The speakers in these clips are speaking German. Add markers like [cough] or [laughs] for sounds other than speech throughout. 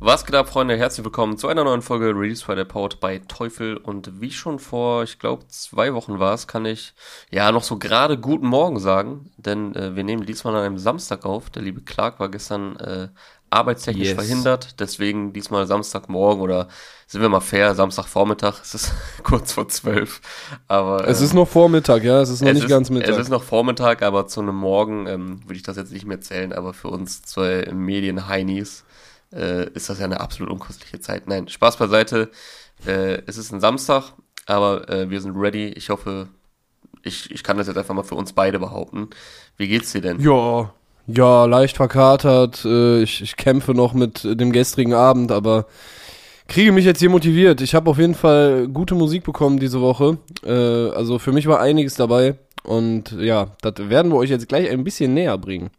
Was geht ab, Freunde? Herzlich willkommen zu einer neuen Folge Release Friday Powered bei Teufel. Und wie schon vor, ich glaube, zwei Wochen war es, kann ich ja noch so gerade guten Morgen sagen. Denn äh, wir nehmen diesmal an einem Samstag auf. Der liebe Clark war gestern äh, arbeitstechnisch yes. verhindert. Deswegen diesmal Samstagmorgen oder sind wir mal fair, Samstagvormittag. Es ist [laughs] kurz vor zwölf. Aber es ist noch Vormittag, ja. Es ist noch nicht ist, ganz Mittag. Es ist noch Vormittag, aber zu einem Morgen ähm, würde ich das jetzt nicht mehr zählen. Aber für uns zwei Medien-Heinis äh, ist das ja eine absolut unköstliche Zeit. Nein, Spaß beiseite. Äh, es ist ein Samstag, aber äh, wir sind ready. Ich hoffe, ich, ich kann das jetzt einfach mal für uns beide behaupten. Wie geht's dir denn? Ja, ja, leicht verkatert. Äh, ich, ich kämpfe noch mit dem gestrigen Abend, aber kriege mich jetzt hier motiviert. Ich habe auf jeden Fall gute Musik bekommen diese Woche. Äh, also für mich war einiges dabei. Und ja, das werden wir euch jetzt gleich ein bisschen näher bringen.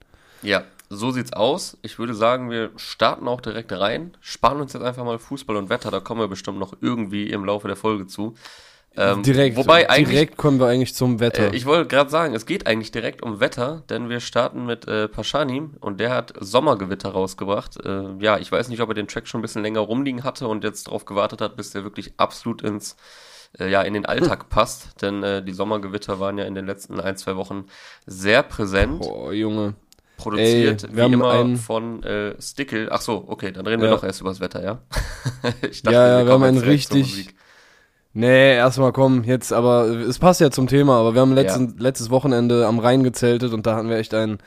Ja, so sieht's aus. Ich würde sagen, wir starten auch direkt rein, sparen uns jetzt einfach mal Fußball und Wetter, da kommen wir bestimmt noch irgendwie im Laufe der Folge zu. Ähm, direkt, wobei direkt kommen wir eigentlich zum Wetter. Äh, ich wollte gerade sagen, es geht eigentlich direkt um Wetter, denn wir starten mit äh, Paschanim und der hat Sommergewitter rausgebracht. Äh, ja, ich weiß nicht, ob er den Track schon ein bisschen länger rumliegen hatte und jetzt darauf gewartet hat, bis der wirklich absolut ins äh, ja in den Alltag passt, denn äh, die Sommergewitter waren ja in den letzten ein zwei Wochen sehr präsent. Boah, Junge. Produziert Ey, wie immer von äh, Stickel. Ach so, okay, dann reden wir doch erst über das Wetter, ja? [laughs] ich dachte, ja, ja, wir haben einen richtig. Nee, erstmal komm, jetzt, aber es passt ja zum Thema, aber wir haben letzten, ja. letztes Wochenende am Rhein gezeltet und da hatten wir echt ein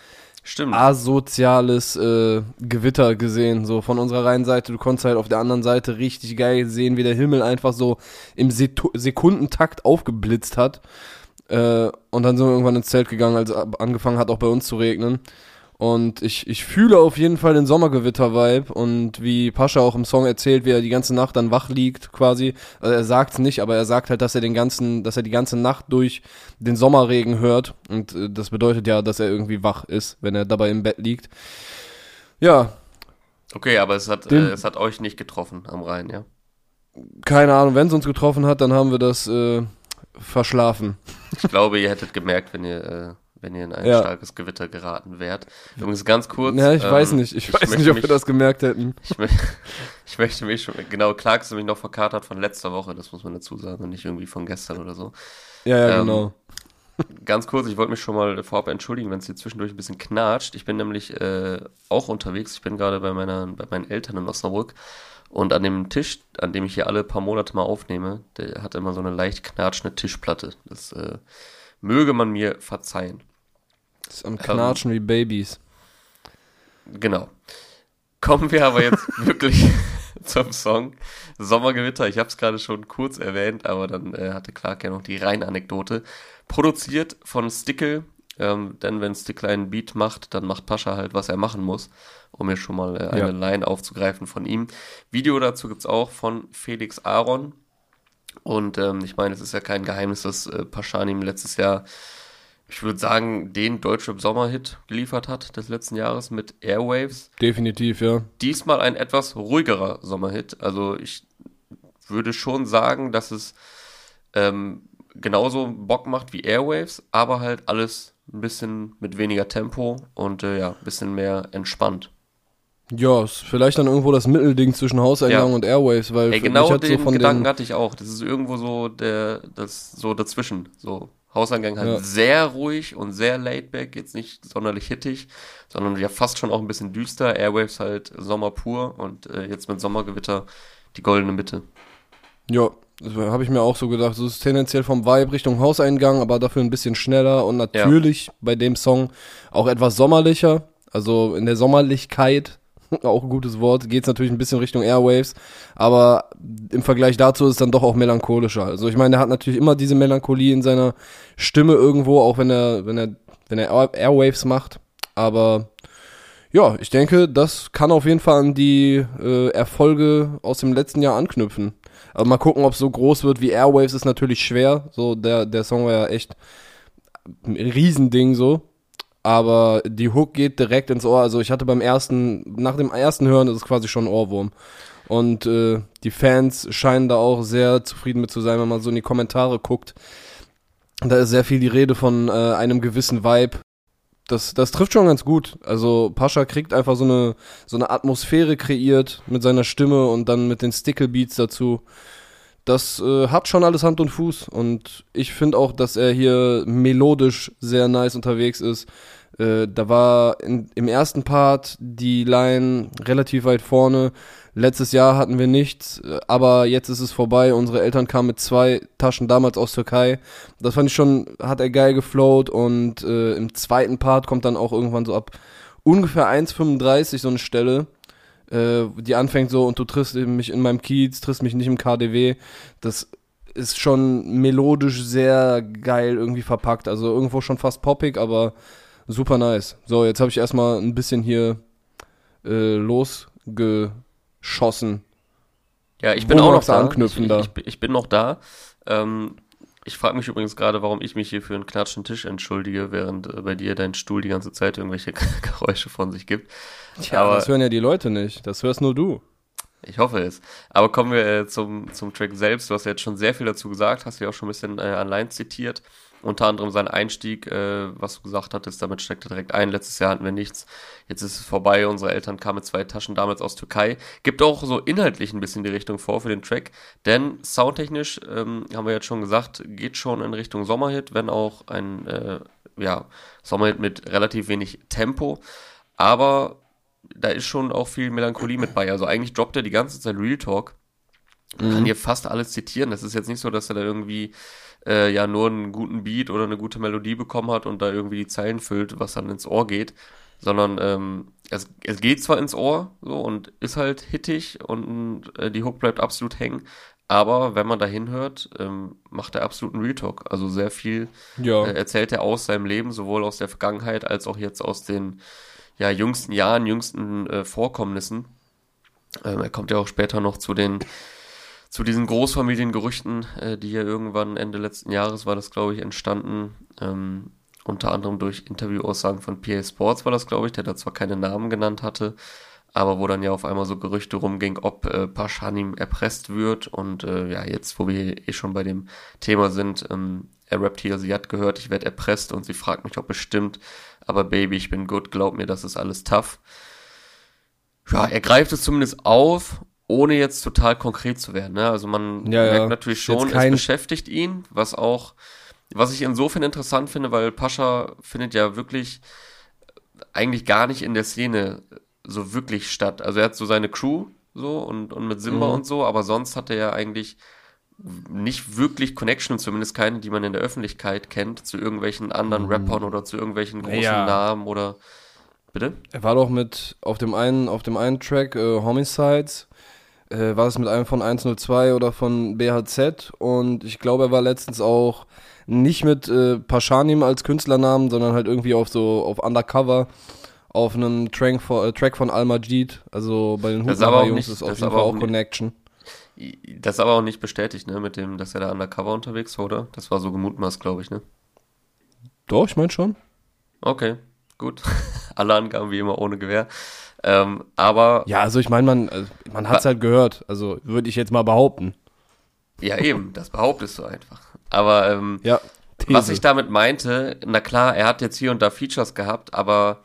Stimmt. asoziales äh, Gewitter gesehen, so von unserer Rheinseite. Du konntest halt auf der anderen Seite richtig geil sehen, wie der Himmel einfach so im Sekundentakt aufgeblitzt hat. Äh, und dann sind wir irgendwann ins Zelt gegangen, als angefangen hat auch bei uns zu regnen. Und ich, ich fühle auf jeden Fall den Sommergewitter-Vibe und wie Pascha auch im Song erzählt, wie er die ganze Nacht dann wach liegt, quasi. Also er sagt's nicht, aber er sagt halt, dass er den ganzen, dass er die ganze Nacht durch den Sommerregen hört. Und äh, das bedeutet ja, dass er irgendwie wach ist, wenn er dabei im Bett liegt. Ja. Okay, aber es hat, den, äh, es hat euch nicht getroffen am Rhein, ja? Keine Ahnung, wenn es uns getroffen hat, dann haben wir das äh, verschlafen. Ich glaube, ihr hättet gemerkt, wenn ihr äh, wenn ihr in ein ja. starkes Gewitter geraten wärt. Übrigens ganz kurz. Ja, ich ähm, weiß nicht. Ich, ich weiß nicht, ob mich, wir das gemerkt hätten. Ich, [laughs] ich, möchte mich schon, genau, Clark ist nämlich noch verkatert von letzter Woche, das muss man dazu sagen, und nicht irgendwie von gestern oder so. Ja, ja, ähm, genau. Ganz kurz, ich wollte mich schon mal vorab entschuldigen, wenn es hier zwischendurch ein bisschen knatscht. Ich bin nämlich äh, auch unterwegs. Ich bin gerade bei, meiner, bei meinen Eltern in Osnabrück. Und an dem Tisch, an dem ich hier alle paar Monate mal aufnehme, der hat immer so eine leicht knatschende Tischplatte. Das äh, möge man mir verzeihen. Ist am Knatschen ähm, wie Babys. Genau. Kommen wir aber jetzt [laughs] wirklich [laughs] zum Song Sommergewitter. Ich habe es gerade schon kurz erwähnt, aber dann äh, hatte Clark ja noch die Reihenanekdote. Produziert von Stickle, ähm, denn wenn Stickle einen Beat macht, dann macht Pascha halt, was er machen muss, um mir schon mal äh, eine ja. Line aufzugreifen von ihm. Video dazu gibt's auch von Felix Aaron. Und ähm, ich meine, es ist ja kein Geheimnis, dass äh, Paschanim letztes Jahr ich würde sagen, den Deutschrap Sommerhit geliefert hat des letzten Jahres mit Airwaves. Definitiv, ja. Diesmal ein etwas ruhigerer Sommerhit. Also ich würde schon sagen, dass es ähm, genauso Bock macht wie Airwaves, aber halt alles ein bisschen mit weniger Tempo und äh, ja, ein bisschen mehr entspannt. Ja, ist vielleicht dann irgendwo das Mittelding zwischen Hauseingang ja. und Airwaves, weil Ey, genau den so Gedanken hatte ich auch. Das ist irgendwo so der, das so dazwischen, so Hauseingang halt ja. sehr ruhig und sehr laidback, jetzt nicht sonderlich hittig, sondern ja fast schon auch ein bisschen düster. Airwaves halt Sommer pur und äh, jetzt mit Sommergewitter die goldene Mitte. Ja, habe ich mir auch so gedacht. So ist tendenziell vom Vibe Richtung Hauseingang, aber dafür ein bisschen schneller und natürlich ja. bei dem Song auch etwas sommerlicher. Also in der Sommerlichkeit [laughs] auch ein gutes Wort, geht es natürlich ein bisschen Richtung Airwaves, aber im Vergleich dazu ist es dann doch auch melancholischer. Also ich meine, er hat natürlich immer diese Melancholie in seiner Stimme irgendwo, auch wenn er, wenn er, wenn er Airwaves macht. Aber ja, ich denke, das kann auf jeden Fall an die äh, Erfolge aus dem letzten Jahr anknüpfen. Aber mal gucken, ob es so groß wird wie Airwaves ist natürlich schwer. So, der, der Song war ja echt ein Riesending so aber die Hook geht direkt ins Ohr. Also ich hatte beim ersten, nach dem ersten Hören ist es quasi schon Ohrwurm. Und äh, die Fans scheinen da auch sehr zufrieden mit zu sein, wenn man so in die Kommentare guckt. Da ist sehr viel die Rede von äh, einem gewissen Vibe. das, das trifft schon ganz gut. Also Pascha kriegt einfach so eine, so eine Atmosphäre kreiert mit seiner Stimme und dann mit den Stickle-Beats dazu. Das äh, hat schon alles Hand und Fuß und ich finde auch, dass er hier melodisch sehr nice unterwegs ist. Äh, da war in, im ersten Part die Line relativ weit vorne. Letztes Jahr hatten wir nichts, äh, aber jetzt ist es vorbei. Unsere Eltern kamen mit zwei Taschen damals aus Türkei. Das fand ich schon, hat er geil geflowt und äh, im zweiten Part kommt dann auch irgendwann so ab ungefähr 1,35 so eine Stelle, äh, die anfängt so und du triffst mich in meinem Kiez, triffst mich nicht im KDW. Das ist schon melodisch sehr geil irgendwie verpackt. Also irgendwo schon fast poppig, aber super nice. So, jetzt habe ich erstmal ein bisschen hier äh, losgeschossen. Ja, ich bin Wo auch noch da. Anknüpfen ich, da. Ich, ich, bin noch da. Ähm, ich frage mich übrigens gerade, warum ich mich hier für einen klatschen Tisch entschuldige, während äh, bei dir dein Stuhl die ganze Zeit irgendwelche [laughs] Geräusche von sich gibt. Tja, Aber das hören ja die Leute nicht. Das hörst nur du. Ich hoffe es. Aber kommen wir äh, zum, zum Track selbst. Du hast ja jetzt schon sehr viel dazu gesagt, hast ja auch schon ein bisschen äh, allein zitiert. Unter anderem sein Einstieg, äh, was du gesagt hattest, damit steckt er direkt ein. Letztes Jahr hatten wir nichts. Jetzt ist es vorbei. Unsere Eltern kamen mit zwei Taschen damals aus Türkei. Gibt auch so inhaltlich ein bisschen die Richtung vor für den Track. Denn soundtechnisch, ähm, haben wir jetzt schon gesagt, geht schon in Richtung Sommerhit, wenn auch ein äh, ja, Sommerhit mit relativ wenig Tempo. Aber da ist schon auch viel Melancholie mit bei. Also eigentlich droppt er die ganze Zeit Real Talk. Man mhm. kann hier fast alles zitieren. Das ist jetzt nicht so, dass er da irgendwie äh, ja nur einen guten Beat oder eine gute Melodie bekommen hat und da irgendwie die Zeilen füllt, was dann ins Ohr geht. Sondern ähm, es, es geht zwar ins Ohr so und ist halt hittig und äh, die Hook bleibt absolut hängen, aber wenn man da hinhört, ähm, macht er absoluten Real Talk. Also sehr viel ja. äh, erzählt er aus seinem Leben, sowohl aus der Vergangenheit als auch jetzt aus den ja, jüngsten Jahren, jüngsten äh, Vorkommnissen. Ähm, er kommt ja auch später noch zu den zu diesen Großfamiliengerüchten, äh, die ja irgendwann Ende letzten Jahres war das, glaube ich, entstanden. Ähm, unter anderem durch Interviewaussagen von PA Sports war das, glaube ich, der da zwar keine Namen genannt hatte, aber wo dann ja auf einmal so Gerüchte rumging, ob äh, Paschanim erpresst wird. Und äh, ja, jetzt, wo wir eh schon bei dem Thema sind, ähm, er rappt hier, sie hat gehört, ich werde erpresst und sie fragt mich, ob es stimmt. Aber Baby, ich bin gut, glaub mir, das ist alles tough. Ja, er greift es zumindest auf, ohne jetzt total konkret zu werden. Ne? Also man ja, merkt ja. natürlich schon, es beschäftigt ihn, was auch, was ich insofern interessant finde, weil Pascha findet ja wirklich eigentlich gar nicht in der Szene so wirklich statt. Also er hat so seine Crew so und, und mit Simba mhm. und so, aber sonst hat er ja eigentlich nicht wirklich Connection, zumindest keine, die man in der Öffentlichkeit kennt, zu irgendwelchen anderen mhm. Rappern oder zu irgendwelchen großen ja. Namen oder bitte? Er war doch mit auf dem einen, auf dem einen Track äh, Homicides, äh, war es mit einem von 102 oder von BHZ und ich glaube, er war letztens auch nicht mit äh, Paschanim als Künstlernamen, sondern halt irgendwie auf so auf Undercover auf einem Track von, äh, Track von Al Majid, also bei den Hutmacher-Jungs ist auf jeden Fall auch Connection. Das ist aber auch nicht bestätigt, ne, mit dem, dass er da undercover unterwegs war, oder? Das war so gemutmaßt, glaube ich, ne? Doch, ich meine schon. Okay, gut. [laughs] Alle Angaben wie immer ohne Gewehr. Ähm, aber. Ja, also ich meine, man, also man hat es halt gehört. Also würde ich jetzt mal behaupten. Ja, eben, das behauptest du einfach. Aber ähm, ja, was ich damit meinte, na klar, er hat jetzt hier und da Features gehabt, aber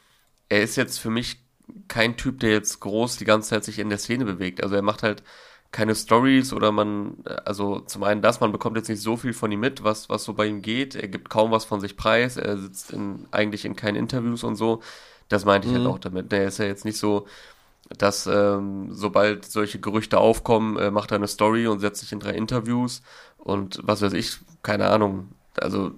er ist jetzt für mich kein Typ, der jetzt groß die ganze Zeit sich in der Szene bewegt. Also er macht halt keine Stories oder man, also zum einen das, man bekommt jetzt nicht so viel von ihm mit, was, was so bei ihm geht. Er gibt kaum was von sich preis, er sitzt in, eigentlich in keinen Interviews und so. Das meinte ich halt mhm. halt auch damit. Der ist ja jetzt nicht so, dass ähm, sobald solche Gerüchte aufkommen, äh, macht er eine Story und setzt sich in drei Interviews und was weiß ich, keine Ahnung. Also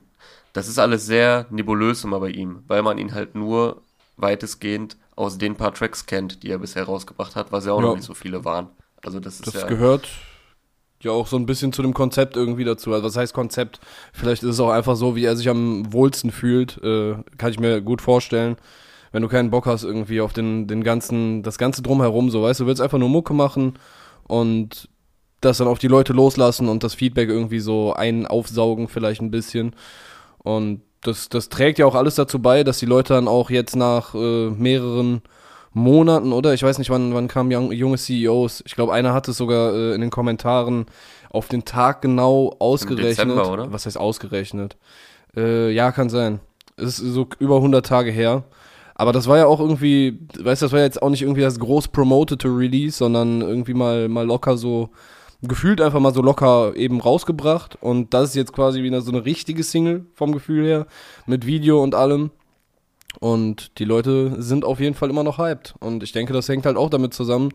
das ist alles sehr nebulös immer bei ihm, weil man ihn halt nur weitestgehend aus den paar Tracks kennt, die er bisher rausgebracht hat, was ja auch ja. noch nicht so viele waren. Also das ist das ja gehört ja auch so ein bisschen zu dem Konzept irgendwie dazu. Also was heißt Konzept? Vielleicht ist es auch einfach so, wie er sich am wohlsten fühlt. Äh, kann ich mir gut vorstellen. Wenn du keinen Bock hast irgendwie auf den, den ganzen, das ganze drumherum, so weißt du, willst einfach nur Mucke machen und das dann auf die Leute loslassen und das Feedback irgendwie so ein aufsaugen vielleicht ein bisschen. Und das, das trägt ja auch alles dazu bei, dass die Leute dann auch jetzt nach äh, mehreren Monaten, oder? Ich weiß nicht, wann, wann kamen junge CEOs. Ich glaube, einer hat es sogar äh, in den Kommentaren auf den Tag genau ausgerechnet. Dezember, oder? Was heißt ausgerechnet? Äh, ja, kann sein. ist so über 100 Tage her. Aber das war ja auch irgendwie, weißt du, das war jetzt auch nicht irgendwie das groß promotete Release, sondern irgendwie mal, mal locker so, gefühlt einfach mal so locker eben rausgebracht. Und das ist jetzt quasi wieder so eine richtige Single vom Gefühl her, mit Video und allem. Und die Leute sind auf jeden Fall immer noch hyped. Und ich denke, das hängt halt auch damit zusammen,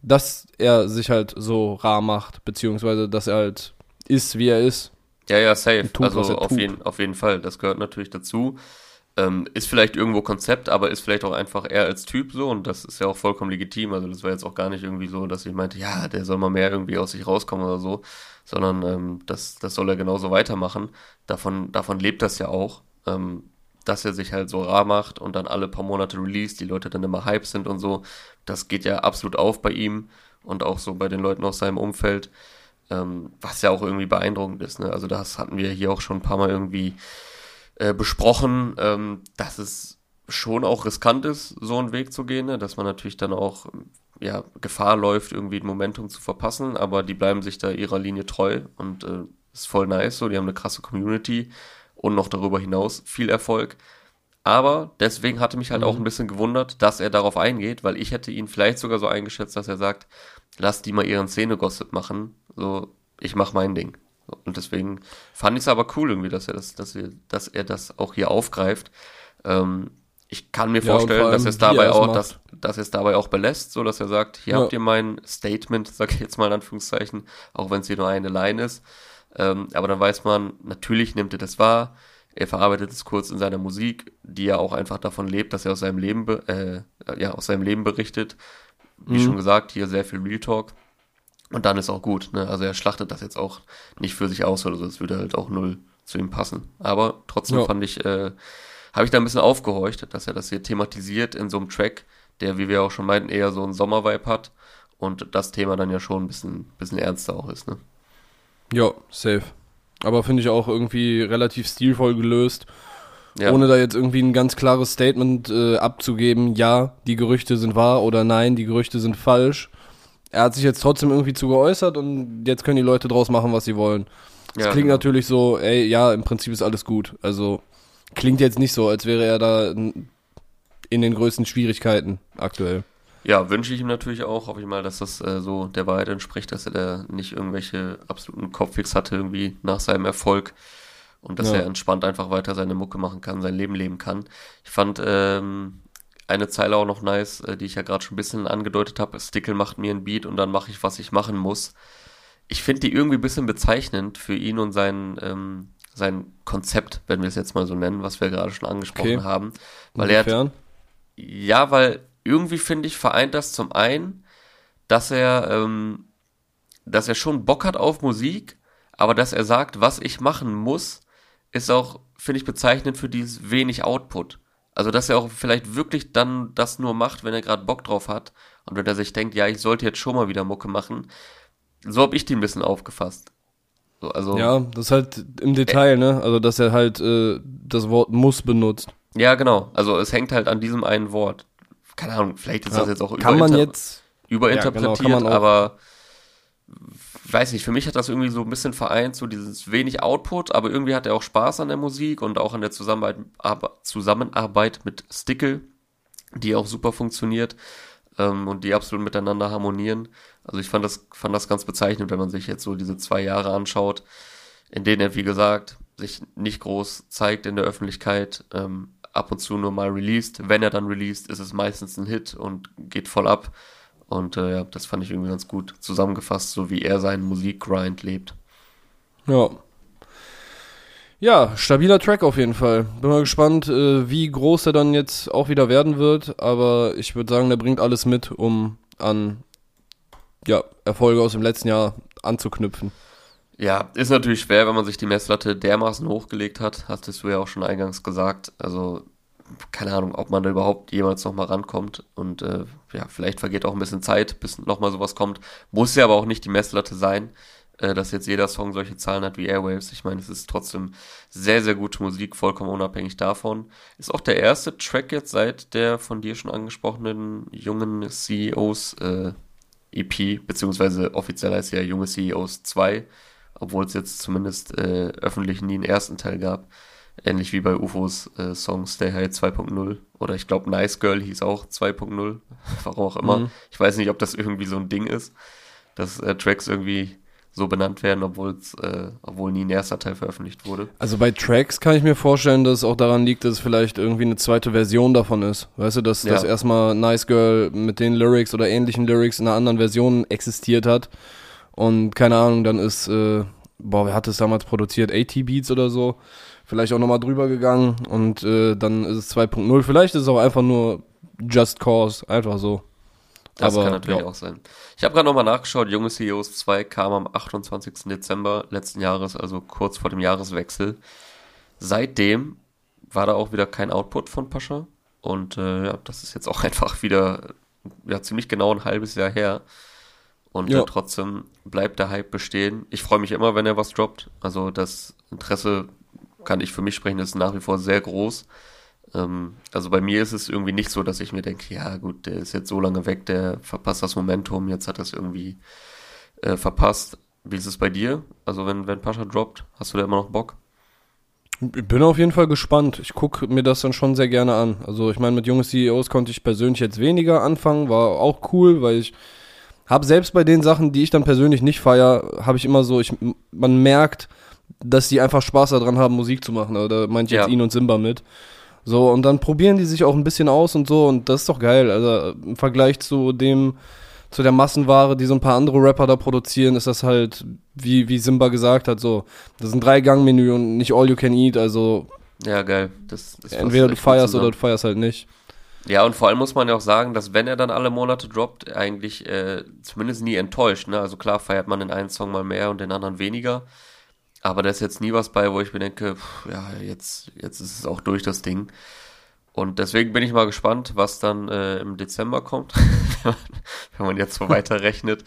dass er sich halt so rar macht, beziehungsweise dass er halt ist, wie er ist. Ja, ja, safe. Tut, also auf jeden, auf jeden Fall. Das gehört natürlich dazu. Ähm, ist vielleicht irgendwo Konzept, aber ist vielleicht auch einfach er als Typ so und das ist ja auch vollkommen legitim. Also das war jetzt auch gar nicht irgendwie so, dass ich meinte, ja, der soll mal mehr irgendwie aus sich rauskommen oder so, sondern ähm, das, das soll er genauso weitermachen. Davon, davon lebt das ja auch, ähm, dass er sich halt so rar macht und dann alle paar Monate release, die Leute dann immer hype sind und so. Das geht ja absolut auf bei ihm und auch so bei den Leuten aus seinem Umfeld, ähm, was ja auch irgendwie beeindruckend ist. Ne? Also das hatten wir hier auch schon ein paar Mal irgendwie äh, besprochen, ähm, dass es schon auch riskant ist, so einen Weg zu gehen, ne? dass man natürlich dann auch ja, Gefahr läuft, irgendwie ein Momentum zu verpassen, aber die bleiben sich da ihrer Linie treu und äh, ist voll nice so, die haben eine krasse Community und noch darüber hinaus viel Erfolg. Aber deswegen hatte mich halt mhm. auch ein bisschen gewundert, dass er darauf eingeht, weil ich hätte ihn vielleicht sogar so eingeschätzt, dass er sagt, lass die mal ihren Szene-Gossip machen, so, ich mach mein Ding. Und deswegen fand ich es aber cool irgendwie, dass er das, dass er, dass er das auch hier aufgreift. Ähm, ich kann mir ja, vorstellen, dass er es dabei auch, dass, dass er es dabei auch belässt, so dass er sagt, hier ja. habt ihr mein Statement, [laughs] sag ich jetzt mal in Anführungszeichen, auch wenn es hier nur eine Line ist. Ähm, aber dann weiß man, natürlich nimmt er das wahr. Er verarbeitet es kurz in seiner Musik, die ja auch einfach davon lebt, dass er aus seinem Leben, äh, ja, aus seinem Leben berichtet. Wie mhm. schon gesagt, hier sehr viel Real Talk. Und dann ist auch gut. Ne? Also er schlachtet das jetzt auch nicht für sich aus oder so. Es würde halt auch null zu ihm passen. Aber trotzdem ja. fand ich, äh, habe ich da ein bisschen aufgehorcht, dass er das hier thematisiert in so einem Track, der, wie wir auch schon meinten, eher so einen Sommervibe hat und das Thema dann ja schon ein bisschen, bisschen ernster auch ist. Ne? Ja, safe. Aber finde ich auch irgendwie relativ stilvoll gelöst. Ja. Ohne da jetzt irgendwie ein ganz klares Statement äh, abzugeben, ja, die Gerüchte sind wahr oder nein, die Gerüchte sind falsch er hat sich jetzt trotzdem irgendwie zu geäußert und jetzt können die Leute draus machen, was sie wollen. Das ja, klingt genau. natürlich so, ey, ja, im Prinzip ist alles gut. Also klingt jetzt nicht so, als wäre er da in den größten Schwierigkeiten aktuell. Ja, wünsche ich ihm natürlich auch, hoffe ich mal, dass das äh, so der Wahrheit entspricht, dass er da nicht irgendwelche absoluten Kopffix hatte irgendwie nach seinem Erfolg und dass ja. er entspannt einfach weiter seine Mucke machen kann, sein Leben leben kann. Ich fand ähm, eine Zeile auch noch nice, äh, die ich ja gerade schon ein bisschen angedeutet habe. Stickel macht mir ein Beat und dann mache ich, was ich machen muss. Ich finde die irgendwie ein bisschen bezeichnend für ihn und sein, ähm, sein Konzept, wenn wir es jetzt mal so nennen, was wir gerade schon angesprochen okay. haben. Weil Inwiefern? er hat, ja, weil irgendwie finde ich vereint das zum einen, dass er, ähm, dass er schon Bock hat auf Musik, aber dass er sagt, was ich machen muss, ist auch, finde ich, bezeichnend für dieses wenig Output. Also, dass er auch vielleicht wirklich dann das nur macht, wenn er gerade Bock drauf hat und wenn er sich denkt, ja, ich sollte jetzt schon mal wieder Mucke machen. So habe ich die ein bisschen aufgefasst. So, also, ja, das ist halt im Detail, äh, ne? Also, dass er halt äh, das Wort muss benutzt. Ja, genau. Also, es hängt halt an diesem einen Wort. Keine Ahnung, vielleicht ist ja, das jetzt auch kann man jetzt überinterpretiert, ja, genau, aber weiß nicht, für mich hat das irgendwie so ein bisschen vereint, so dieses wenig Output, aber irgendwie hat er auch Spaß an der Musik und auch an der Zusammenarbeit, Zusammenarbeit mit Stickel, die auch super funktioniert ähm, und die absolut miteinander harmonieren. Also ich fand das, fand das ganz bezeichnend, wenn man sich jetzt so diese zwei Jahre anschaut, in denen er, wie gesagt, sich nicht groß zeigt in der Öffentlichkeit, ähm, ab und zu nur mal released. Wenn er dann released, ist es meistens ein Hit und geht voll ab. Und äh, ja, das fand ich irgendwie ganz gut zusammengefasst, so wie er seinen Musikgrind lebt. Ja. Ja, stabiler Track auf jeden Fall. Bin mal gespannt, äh, wie groß er dann jetzt auch wieder werden wird. Aber ich würde sagen, der bringt alles mit, um an ja, Erfolge aus dem letzten Jahr anzuknüpfen. Ja, ist natürlich schwer, wenn man sich die Messlatte dermaßen hochgelegt hat. Hattest du ja auch schon eingangs gesagt. Also keine Ahnung, ob man da überhaupt jemals nochmal rankommt. Und äh, ja, vielleicht vergeht auch ein bisschen Zeit, bis nochmal sowas kommt. Muss ja aber auch nicht die Messlatte sein, äh, dass jetzt jeder Song solche Zahlen hat wie Airwaves. Ich meine, es ist trotzdem sehr, sehr gute Musik, vollkommen unabhängig davon. Ist auch der erste Track jetzt seit der von dir schon angesprochenen jungen CEOs äh, EP, beziehungsweise offiziell heißt ja Junge CEOs 2, obwohl es jetzt zumindest äh, öffentlich nie einen ersten Teil gab Ähnlich wie bei UFOs äh, Song Stay High 2.0. Oder ich glaube Nice Girl hieß auch 2.0. [laughs] Warum auch immer. Mhm. Ich weiß nicht, ob das irgendwie so ein Ding ist, dass äh, Tracks irgendwie so benannt werden, obwohl äh, obwohl nie ein erster Teil veröffentlicht wurde. Also bei Tracks kann ich mir vorstellen, dass es auch daran liegt, dass es vielleicht irgendwie eine zweite Version davon ist. Weißt du, dass, ja. dass erstmal Nice Girl mit den Lyrics oder ähnlichen Lyrics in einer anderen Version existiert hat. Und keine Ahnung, dann ist, äh, boah, wer hat es damals produziert? AT Beats oder so. Vielleicht auch nochmal drüber gegangen und äh, dann ist es 2.0. Vielleicht ist es auch einfach nur Just Cause, einfach so. Das Aber, kann natürlich ja. auch sein. Ich habe gerade nochmal nachgeschaut, Junge CEOs 2 kam am 28. Dezember letzten Jahres, also kurz vor dem Jahreswechsel. Seitdem war da auch wieder kein Output von Pascha. Und äh, ja, das ist jetzt auch [laughs] einfach wieder ja, ziemlich genau ein halbes Jahr her. Und ja. äh, trotzdem bleibt der Hype bestehen. Ich freue mich immer, wenn er was droppt. Also das Interesse, kann ich für mich sprechen, ist nach wie vor sehr groß. Ähm, also bei mir ist es irgendwie nicht so, dass ich mir denke, ja gut, der ist jetzt so lange weg, der verpasst das Momentum, jetzt hat er es irgendwie äh, verpasst. Wie ist es bei dir? Also wenn, wenn Pascha droppt, hast du da immer noch Bock? Ich bin auf jeden Fall gespannt. Ich gucke mir das dann schon sehr gerne an. Also ich meine, mit jungen CEOs konnte ich persönlich jetzt weniger anfangen, war auch cool, weil ich habe selbst bei den Sachen, die ich dann persönlich nicht feier, habe ich immer so, ich, man merkt, dass die einfach Spaß daran haben, Musik zu machen. Da meint jetzt ja. ihn und Simba mit. So, und dann probieren die sich auch ein bisschen aus und so, und das ist doch geil. Also im Vergleich zu dem, zu der Massenware, die so ein paar andere Rapper da produzieren, ist das halt, wie, wie Simba gesagt hat, so, das ist ein Drei-Gang-Menü und nicht all you can eat, also. Ja, geil. Das, das entweder du feierst oder du feierst halt nicht. Ja, und vor allem muss man ja auch sagen, dass wenn er dann alle Monate droppt, eigentlich äh, zumindest nie enttäuscht. Ne? Also klar feiert man den einen Song mal mehr und den anderen weniger. Aber da ist jetzt nie was bei, wo ich mir denke, pff, ja, jetzt, jetzt ist es auch durch das Ding. Und deswegen bin ich mal gespannt, was dann äh, im Dezember kommt, [laughs] wenn man jetzt so [laughs] weiterrechnet.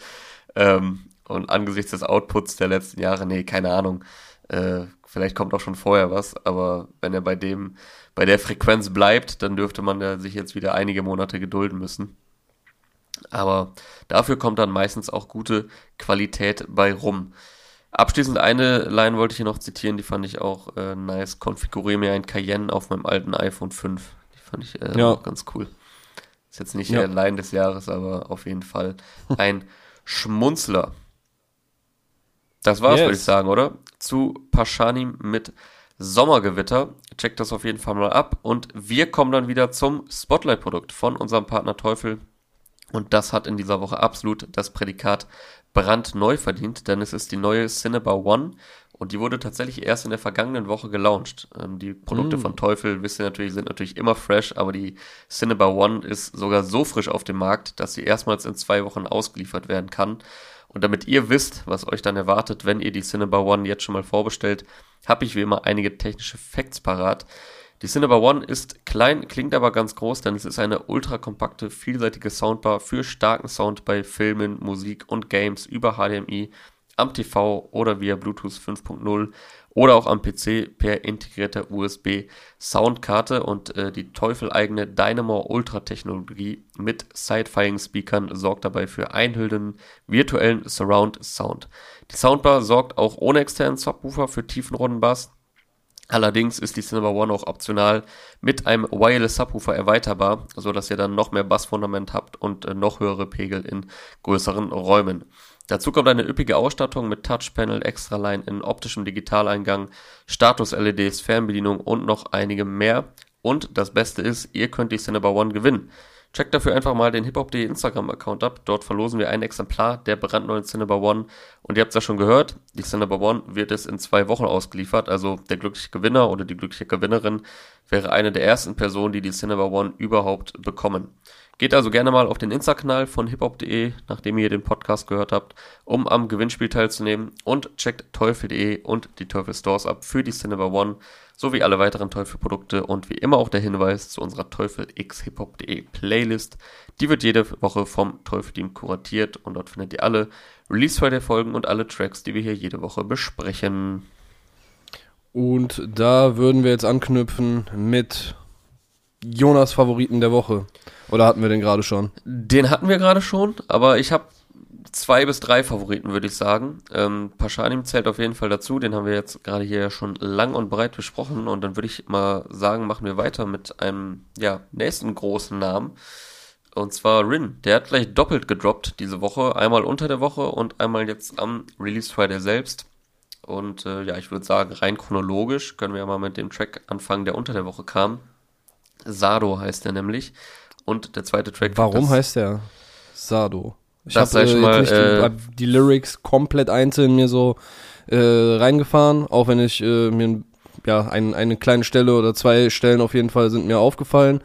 Ähm, und angesichts des Outputs der letzten Jahre, nee, keine Ahnung. Äh, vielleicht kommt auch schon vorher was, aber wenn er bei dem, bei der Frequenz bleibt, dann dürfte man ja sich jetzt wieder einige Monate gedulden müssen. Aber dafür kommt dann meistens auch gute Qualität bei rum. Abschließend eine Line wollte ich hier noch zitieren, die fand ich auch äh, nice. Konfiguriere mir ein Cayenne auf meinem alten iPhone 5. Die fand ich äh, ja. ganz cool. Ist jetzt nicht ja. der Line des Jahres, aber auf jeden Fall ein [laughs] Schmunzler. Das war's, yes. würde ich sagen, oder? Zu Paschanim mit Sommergewitter. Checkt das auf jeden Fall mal ab. Und wir kommen dann wieder zum Spotlight-Produkt von unserem Partner Teufel. Und das hat in dieser Woche absolut das Prädikat brandneu verdient, denn es ist die neue Cinnabar One und die wurde tatsächlich erst in der vergangenen Woche gelauncht. Ähm, die Produkte mm. von Teufel, wisst ihr natürlich, sind natürlich immer fresh, aber die Cinnabar One ist sogar so frisch auf dem Markt, dass sie erstmals in zwei Wochen ausgeliefert werden kann. Und damit ihr wisst, was euch dann erwartet, wenn ihr die Cinnabar One jetzt schon mal vorbestellt, habe ich wie immer einige technische Facts parat. Die Cinnabar One ist klein, klingt aber ganz groß, denn es ist eine ultra kompakte, vielseitige Soundbar für starken Sound bei Filmen, Musik und Games über HDMI, am TV oder via Bluetooth 5.0 oder auch am PC per integrierter USB Soundkarte und äh, die teufeleigene Dynamo Ultra Technologie mit Side-Firing Speakern sorgt dabei für einhüllenden virtuellen Surround Sound. Die Soundbar sorgt auch ohne externen Subwoofer für tiefen runden Bass Allerdings ist die Cinema One auch optional mit einem Wireless Subwoofer erweiterbar, so dass ihr dann noch mehr Bassfundament habt und äh, noch höhere Pegel in größeren Räumen. Dazu kommt eine üppige Ausstattung mit Touchpanel, Extraline in optischem Digitaleingang, Status-LEDs, Fernbedienung und noch einige mehr. Und das Beste ist, ihr könnt die Cinema One gewinnen. Checkt dafür einfach mal den hiphop.de Instagram-Account ab. Dort verlosen wir ein Exemplar der brandneuen Cinnabar One. Und ihr habt es ja schon gehört, die Cinnabar One wird es in zwei Wochen ausgeliefert. Also der glückliche Gewinner oder die glückliche Gewinnerin wäre eine der ersten Personen, die die Cinnabar One überhaupt bekommen. Geht also gerne mal auf den Insta-Kanal von hiphop.de, nachdem ihr den Podcast gehört habt, um am Gewinnspiel teilzunehmen und checkt teufel.de und die Teufel Stores ab für die Cinema One sowie alle weiteren Teufel-Produkte und wie immer auch der Hinweis zu unserer Teufel x hiphop.de Playlist. Die wird jede Woche vom Teufel-Team kuratiert und dort findet ihr alle Release Friday Folgen und alle Tracks, die wir hier jede Woche besprechen. Und da würden wir jetzt anknüpfen mit Jonas Favoriten der Woche. Oder hatten wir den gerade schon? Den hatten wir gerade schon, aber ich habe zwei bis drei Favoriten, würde ich sagen. Ähm, Paschanim zählt auf jeden Fall dazu, den haben wir jetzt gerade hier schon lang und breit besprochen. Und dann würde ich mal sagen, machen wir weiter mit einem ja, nächsten großen Namen. Und zwar Rin. Der hat gleich doppelt gedroppt diese Woche. Einmal unter der Woche und einmal jetzt am Release Friday selbst. Und äh, ja, ich würde sagen, rein chronologisch können wir ja mal mit dem Track anfangen, der unter der Woche kam. Sado heißt der nämlich. Und der zweite Track. Warum heißt der Sado? Ich habe äh, mal, äh, die, die, Lyrics komplett einzeln mir so äh, reingefahren, auch wenn ich äh, mir ja ein, eine kleine Stelle oder zwei Stellen auf jeden Fall sind mir aufgefallen.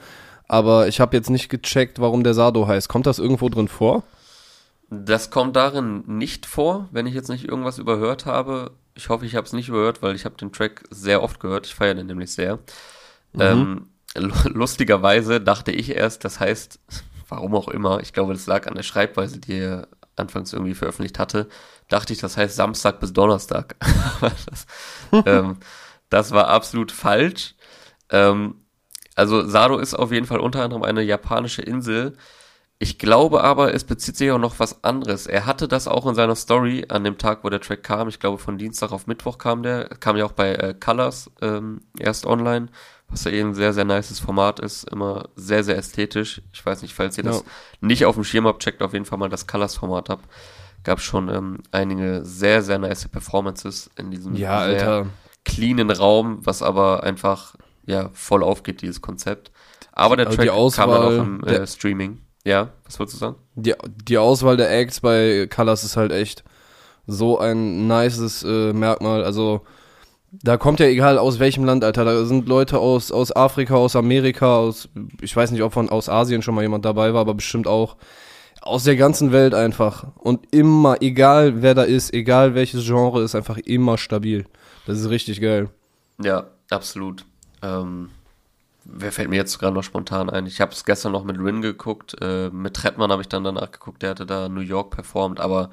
Aber ich habe jetzt nicht gecheckt, warum der Sado heißt. Kommt das irgendwo drin vor? Das kommt darin nicht vor, wenn ich jetzt nicht irgendwas überhört habe. Ich hoffe, ich habe es nicht überhört, weil ich habe den Track sehr oft gehört. Ich feiere den nämlich sehr. Mhm. Ähm, lustigerweise dachte ich erst, das heißt, warum auch immer, ich glaube, das lag an der Schreibweise, die er anfangs irgendwie veröffentlicht hatte, dachte ich, das heißt Samstag bis Donnerstag. [laughs] das, ähm, das, war absolut falsch. Ähm, also Sado ist auf jeden Fall unter anderem eine japanische Insel. Ich glaube aber, es bezieht sich auch noch was anderes. Er hatte das auch in seiner Story an dem Tag, wo der Track kam. Ich glaube, von Dienstag auf Mittwoch kam der. Kam ja auch bei äh, Colors ähm, erst online, was ja eben ein sehr, sehr nices Format ist. Immer sehr, sehr ästhetisch. Ich weiß nicht, falls ihr ja. das nicht auf dem Schirm habt, checkt auf jeden Fall mal das Colors-Format ab. Gab schon ähm, einige sehr, sehr nice Performances in diesem ja, sehr cleanen Raum, was aber einfach ja, voll aufgeht, dieses Konzept. Aber der Track Auswahl, kam dann auch im äh, Streaming. Ja, was wolltest du sagen? Die, die Auswahl der Acts bei Colors ist halt echt so ein nices äh, Merkmal. Also, da kommt ja egal aus welchem Land, Alter. Da sind Leute aus, aus Afrika, aus Amerika, aus, ich weiß nicht, ob von aus Asien schon mal jemand dabei war, aber bestimmt auch aus der ganzen Welt einfach. Und immer, egal wer da ist, egal welches Genre, ist einfach immer stabil. Das ist richtig geil. Ja, absolut. Ähm, wer fällt mir jetzt gerade noch spontan ein? Ich habe es gestern noch mit Rin geguckt. Äh, mit Trettmann habe ich dann danach geguckt. Der hatte da New York performt. Aber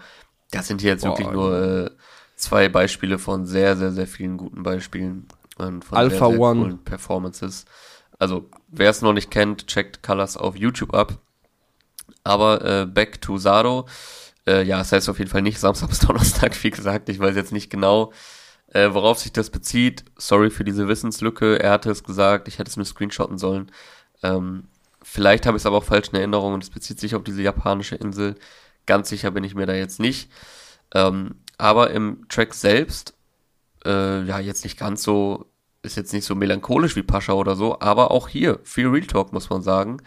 das sind hier jetzt Boah, wirklich nur äh, zwei Beispiele von sehr, sehr, sehr vielen guten Beispielen. Und von Alpha sehr, sehr One. Coolen Performances. Also, wer es noch nicht kennt, checkt Colors auf YouTube ab. Aber äh, back to Sado. Äh, ja, es heißt auf jeden Fall nicht Samstag bis [laughs] Donnerstag, wie gesagt. Ich weiß jetzt nicht genau, äh, worauf sich das bezieht, sorry für diese Wissenslücke, er hatte es gesagt, ich hätte es mir screenshotten sollen. Ähm, vielleicht habe ich es aber auch falsch in Erinnerung und es bezieht sich auf diese japanische Insel. Ganz sicher bin ich mir da jetzt nicht. Ähm, aber im Track selbst, äh, ja, jetzt nicht ganz so, ist jetzt nicht so melancholisch wie Pascha oder so, aber auch hier viel Real Talk, muss man sagen.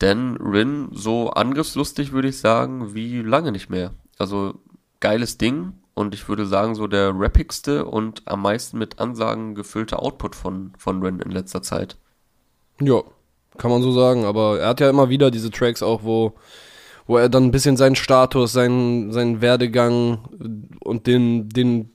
Denn Rin so angriffslustig, würde ich sagen, wie lange nicht mehr. Also geiles Ding, und ich würde sagen, so der rappigste und am meisten mit Ansagen gefüllte Output von, von Ren in letzter Zeit. Ja, kann man so sagen, aber er hat ja immer wieder diese Tracks auch, wo, wo er dann ein bisschen seinen Status, seinen, seinen Werdegang und den, den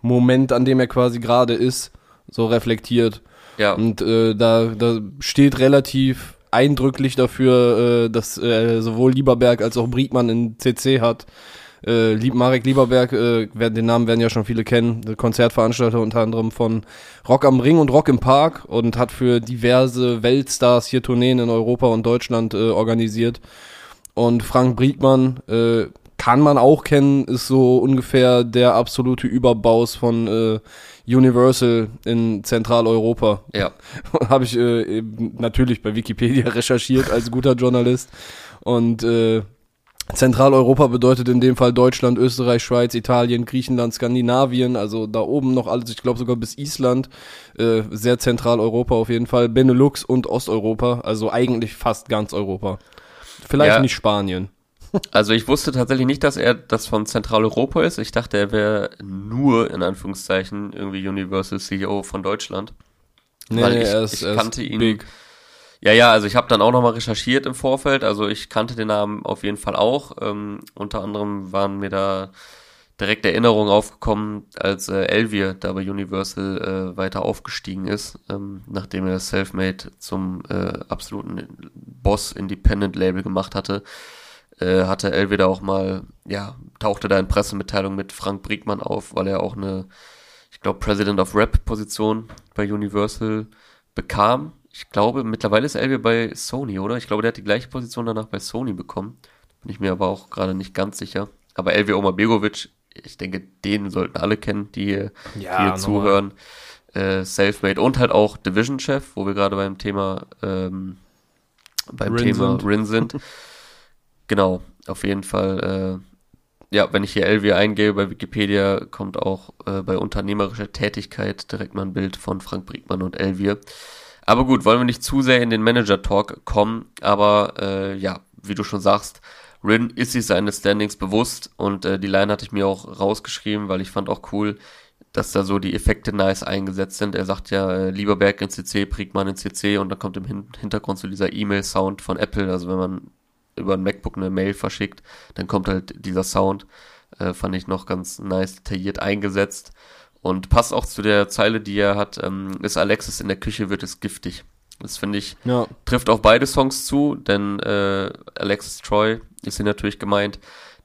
Moment, an dem er quasi gerade ist, so reflektiert. Ja. Und äh, da, da steht relativ eindrücklich dafür, äh, dass äh, sowohl Lieberberg als auch Briegmann in CC hat äh, Lieb Marek Lieberberg, äh, den Namen werden ja schon viele kennen, Konzertveranstalter unter anderem von Rock am Ring und Rock im Park und hat für diverse Weltstars hier Tourneen in Europa und Deutschland äh, organisiert. Und Frank Briegmann äh, kann man auch kennen, ist so ungefähr der absolute Überbaus von äh, Universal in Zentraleuropa. Ja. [laughs] Habe ich äh, natürlich bei Wikipedia [laughs] recherchiert als guter Journalist. Und äh, Zentraleuropa bedeutet in dem Fall Deutschland, Österreich, Schweiz, Italien, Griechenland, Skandinavien, also da oben noch alles, ich glaube sogar bis Island, äh, sehr Zentraleuropa auf jeden Fall, Benelux und Osteuropa, also eigentlich fast ganz Europa. Vielleicht ja. nicht Spanien. [laughs] Also ich wusste tatsächlich nicht, dass er das von Zentraleuropa ist. Ich dachte, er wäre nur in Anführungszeichen irgendwie Universal CEO von Deutschland. Nee, weil ich, er ist, ich kannte ihn. Big ja, ja, also ich habe dann auch nochmal recherchiert im Vorfeld. Also ich kannte den Namen auf jeden Fall auch. Ähm, unter anderem waren mir da direkt Erinnerungen aufgekommen, als äh, Elvier da bei Universal äh, weiter aufgestiegen ist, ähm, nachdem er Selfmade zum äh, absoluten Boss Independent Label gemacht hatte, äh, hatte Elvier da auch mal, ja, tauchte da in Pressemitteilung mit Frank Briegmann auf, weil er auch eine, ich glaube, President of Rap Position bei Universal bekam ich glaube, mittlerweile ist Elbe bei Sony, oder? Ich glaube, der hat die gleiche Position danach bei Sony bekommen. Bin ich mir aber auch gerade nicht ganz sicher. Aber Elvia Omabegovic, ich denke, den sollten alle kennen, die, ja, die hier zuhören. Äh, Selfmade und halt auch Division Chef, wo wir gerade beim Thema ähm, beim Rin Thema sind. Rin sind. [laughs] genau, auf jeden Fall. Äh, ja, wenn ich hier Elvia eingebe bei Wikipedia, kommt auch äh, bei unternehmerischer Tätigkeit direkt mal ein Bild von Frank Briegmann und Elvia. Aber gut, wollen wir nicht zu sehr in den Manager-Talk kommen, aber äh, ja, wie du schon sagst, Rin ist sich seines Standings bewusst und äh, die Line hatte ich mir auch rausgeschrieben, weil ich fand auch cool, dass da so die Effekte nice eingesetzt sind. Er sagt ja, äh, lieber Berg in CC, Priegmann in CC und dann kommt im Hin Hintergrund so dieser E-Mail-Sound von Apple. Also wenn man über ein MacBook eine Mail verschickt, dann kommt halt dieser Sound. Äh, fand ich noch ganz nice detailliert eingesetzt. Und passt auch zu der Zeile, die er hat, ähm, ist Alexis in der Küche, wird es giftig. Das finde ich, ja. trifft auf beide Songs zu, denn äh, Alexis Troy ist hier natürlich gemeint.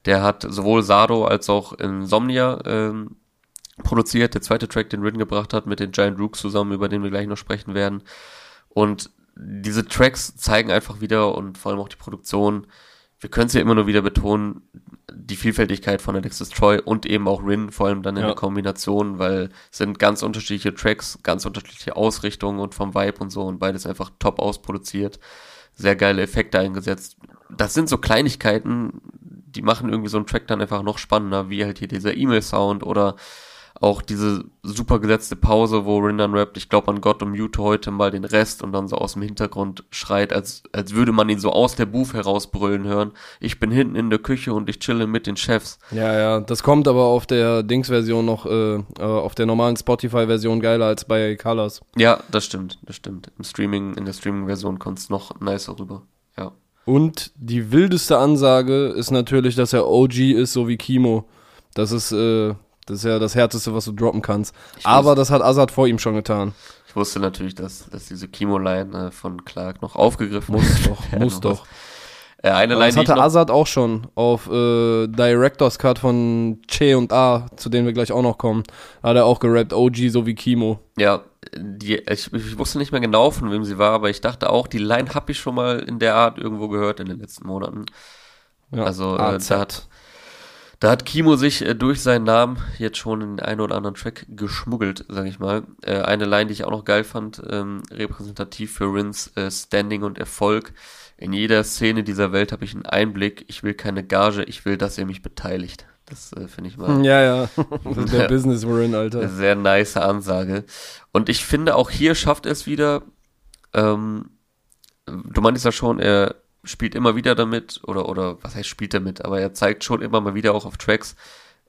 Der hat sowohl Sado als auch Insomnia ähm, produziert. Der zweite Track, den Rin gebracht hat, mit den Giant Rooks zusammen, über den wir gleich noch sprechen werden. Und diese Tracks zeigen einfach wieder und vor allem auch die Produktion, wir können es ja immer nur wieder betonen, die Vielfältigkeit von Alexis Troy und eben auch Rin, vor allem dann in ja. der Kombination, weil es sind ganz unterschiedliche Tracks, ganz unterschiedliche Ausrichtungen und vom Vibe und so und beides einfach top ausproduziert, sehr geile Effekte eingesetzt. Das sind so Kleinigkeiten, die machen irgendwie so einen Track dann einfach noch spannender, wie halt hier dieser E-Mail-Sound oder auch diese super gesetzte Pause, wo Rin dann rappt, ich glaube an Gott und mute heute mal den Rest und dann so aus dem Hintergrund schreit, als, als würde man ihn so aus der Booth herausbrüllen hören. Ich bin hinten in der Küche und ich chille mit den Chefs. Ja, ja, das kommt aber auf der Dings-Version noch, äh, äh auf der normalen Spotify-Version geiler als bei Colors. Ja, das stimmt, das stimmt. Im Streaming, in der Streaming-Version kommt es noch nicer rüber. Und die wildeste Ansage ist natürlich, dass er OG ist, so wie Kimo. Das ist, äh, das ist ja das Härteste, was du droppen kannst. Ich Aber das hat Azad vor ihm schon getan. Ich wusste natürlich, dass, dass diese Chemo-Line äh, von Clark noch aufgegriffen muss. Doch, muss doch. Äh, eine Line, das hatte Azad auch schon auf äh, Director's Cut von Che und A, zu denen wir gleich auch noch kommen. Da hat er auch gerappt, OG so wie Chemo. Ja, die, ich, ich, wusste nicht mehr genau, von wem sie war, aber ich dachte auch, die Line habe ich schon mal in der Art irgendwo gehört in den letzten Monaten. Ja, also äh, da hat da hat Kimo sich äh, durch seinen Namen jetzt schon in den einen oder anderen Track geschmuggelt, sag ich mal. Äh, eine Line, die ich auch noch geil fand, ähm, repräsentativ für Rins äh, Standing und Erfolg. In jeder Szene dieser Welt habe ich einen Einblick. Ich will keine Gage, ich will, dass ihr mich beteiligt. Das äh, finde ich mal. Ja, ja. [laughs] Der Business Rin, Alter. Eine sehr nice Ansage. Und ich finde, auch hier schafft es wieder, ähm, du meintest ja schon, er spielt immer wieder damit, oder, oder was heißt spielt damit, aber er zeigt schon immer mal wieder auch auf Tracks,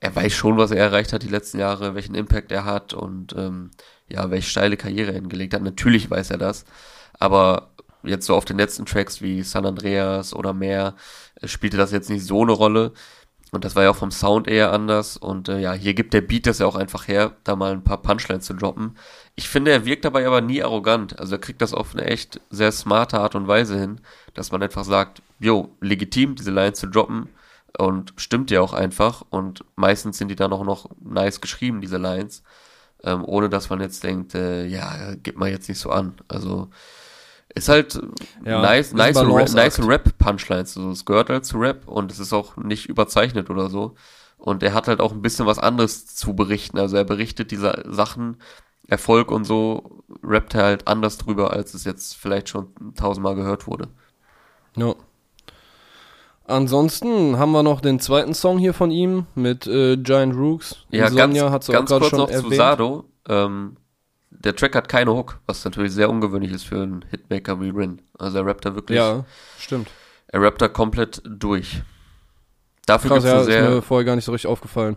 er weiß schon, was er erreicht hat die letzten Jahre, welchen Impact er hat und ähm, ja, welche steile Karriere er hingelegt hat. Natürlich weiß er das, aber jetzt so auf den letzten Tracks wie San Andreas oder mehr äh, spielte das jetzt nicht so eine Rolle. Und das war ja auch vom Sound eher anders. Und äh, ja, hier gibt der Beat das ja auch einfach her, da mal ein paar Punchlines zu droppen. Ich finde, er wirkt dabei aber nie arrogant. Also er kriegt das auf eine echt sehr smarte Art und Weise hin, dass man einfach sagt, jo, legitim, diese Lines zu droppen. Und stimmt ja auch einfach. Und meistens sind die dann auch noch nice geschrieben, diese Lines. Ähm, ohne dass man jetzt denkt, äh, ja, gib mal jetzt nicht so an. Also ist halt ja, nice, nice, Rap, nice Rap-Punchlines. Also es gehört halt zu Rap und es ist auch nicht überzeichnet oder so. Und er hat halt auch ein bisschen was anderes zu berichten. Also er berichtet diese Sachen, Erfolg und so, rappt er halt anders drüber, als es jetzt vielleicht schon tausendmal gehört wurde. Ja. Ansonsten haben wir noch den zweiten Song hier von ihm mit äh, Giant Rooks. Ja, Sonja ganz, ganz kurz noch erwähnt. zu Sado. Ähm, der Track hat keine Hook, was natürlich sehr ungewöhnlich ist für einen Hitmaker wie Rin. Also er rappt da wirklich. Ja, stimmt. Er rappt da komplett durch. Dafür Krass, gibt's ja, eine sehr, ist mir vorher gar nicht so richtig aufgefallen.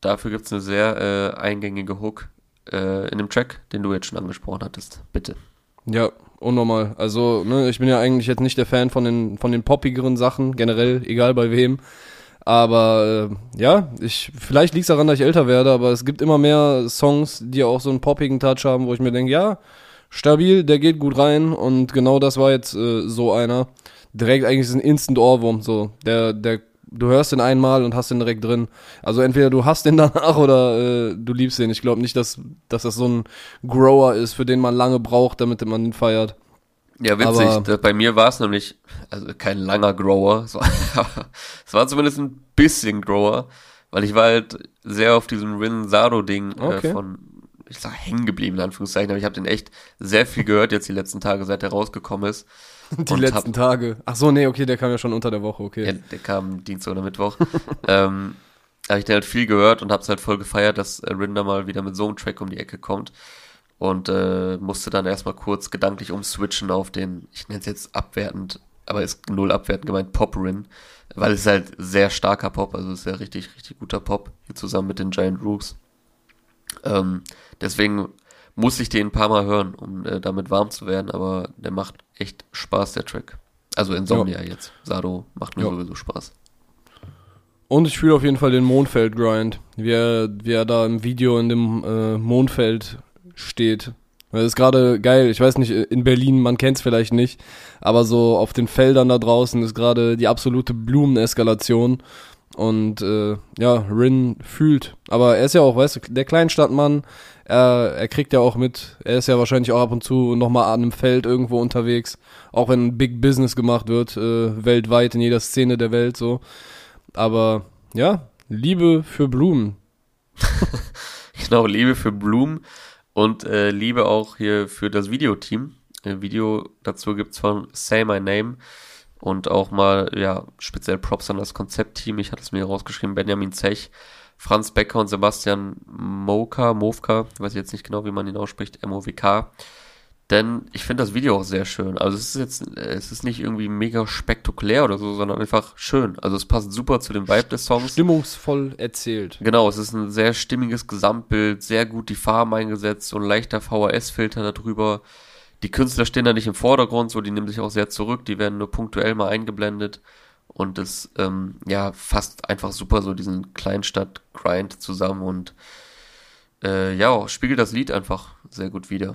Dafür gibt es eine sehr äh, eingängige Hook äh, in dem Track, den du jetzt schon angesprochen hattest. Bitte. Ja, unnormal. Also, ne, ich bin ja eigentlich jetzt nicht der Fan von den, von den poppigeren Sachen, generell, egal bei wem. Aber äh, ja, ich vielleicht liegt es daran, dass ich älter werde, aber es gibt immer mehr Songs, die auch so einen poppigen Touch haben, wo ich mir denke, ja, stabil, der geht gut rein und genau das war jetzt äh, so einer. Direkt eigentlich ist ein Instant Ohrwurm, so. Der, der, du hörst den einmal und hast den direkt drin. Also entweder du hast den [laughs] danach oder äh, du liebst den. Ich glaube nicht, dass, dass das so ein Grower ist, für den man lange braucht, damit man ihn feiert. Ja, witzig. Aber, bei mir war es nämlich, also kein langer Grower, [laughs] es war, es war zumindest ein bisschen Grower, weil ich war halt sehr auf diesem Rin Sado-Ding äh, okay. äh, von, ich sag hängen geblieben, in Anführungszeichen, aber ich habe den echt sehr viel gehört jetzt die letzten Tage, seit er rausgekommen ist. [laughs] Die letzten hab, Tage. Ach so, nee, okay, der kam ja schon unter der Woche, okay. Ja, der kam Dienstag oder Mittwoch. [laughs] ähm, habe ich den halt viel gehört und hab's halt voll gefeiert, dass äh, Rinder mal wieder mit so einem Track um die Ecke kommt und äh, musste dann erstmal kurz gedanklich umswitchen auf den, ich nenne es jetzt abwertend, aber ist null abwertend gemeint, Pop-Rin, weil es halt sehr starker Pop, also ist ja richtig, richtig guter Pop, hier zusammen mit den Giant Rooks. Ähm, deswegen muss ich den ein paar Mal hören, um äh, damit warm zu werden, aber der macht echt Spaß, der Track. Also Insomnia ja. jetzt. Sado macht mir ja. sowieso Spaß. Und ich fühle auf jeden Fall den Mondfeld-Grind, wie er, wie er da im Video in dem äh, Mondfeld steht. Das ist gerade geil. Ich weiß nicht, in Berlin, man kennt es vielleicht nicht, aber so auf den Feldern da draußen ist gerade die absolute Blumeneskalation. Und äh, ja, Rin fühlt. Aber er ist ja auch, weißt du, der Kleinstadtmann, er, er kriegt ja auch mit, er ist ja wahrscheinlich auch ab und zu nochmal an einem Feld irgendwo unterwegs. Auch wenn Big Business gemacht wird, äh, weltweit, in jeder Szene der Welt so. Aber ja, Liebe für Blumen. [laughs] genau, Liebe für Blumen. Und äh, Liebe auch hier für das Videoteam. Ein Video dazu gibt's von Say My Name. Und auch mal, ja, speziell Props an das Konzeptteam. Ich hatte es mir rausgeschrieben, Benjamin Zech, Franz Becker und Sebastian Moka, Movka, weiß ich jetzt nicht genau, wie man ihn ausspricht, M-O-W-K. Denn ich finde das Video auch sehr schön. Also es ist jetzt, es ist nicht irgendwie mega spektakulär oder so, sondern einfach schön. Also es passt super zu dem Vibe des Songs. Stimmungsvoll erzählt. Genau, es ist ein sehr stimmiges Gesamtbild, sehr gut die Farben eingesetzt, so ein leichter VHS-Filter darüber. Die Künstler stehen da nicht im Vordergrund, so die nehmen sich auch sehr zurück, die werden nur punktuell mal eingeblendet. Und es, ähm, ja, fasst einfach super so diesen Kleinstadt-Grind zusammen und äh, ja, spiegelt das Lied einfach sehr gut wieder.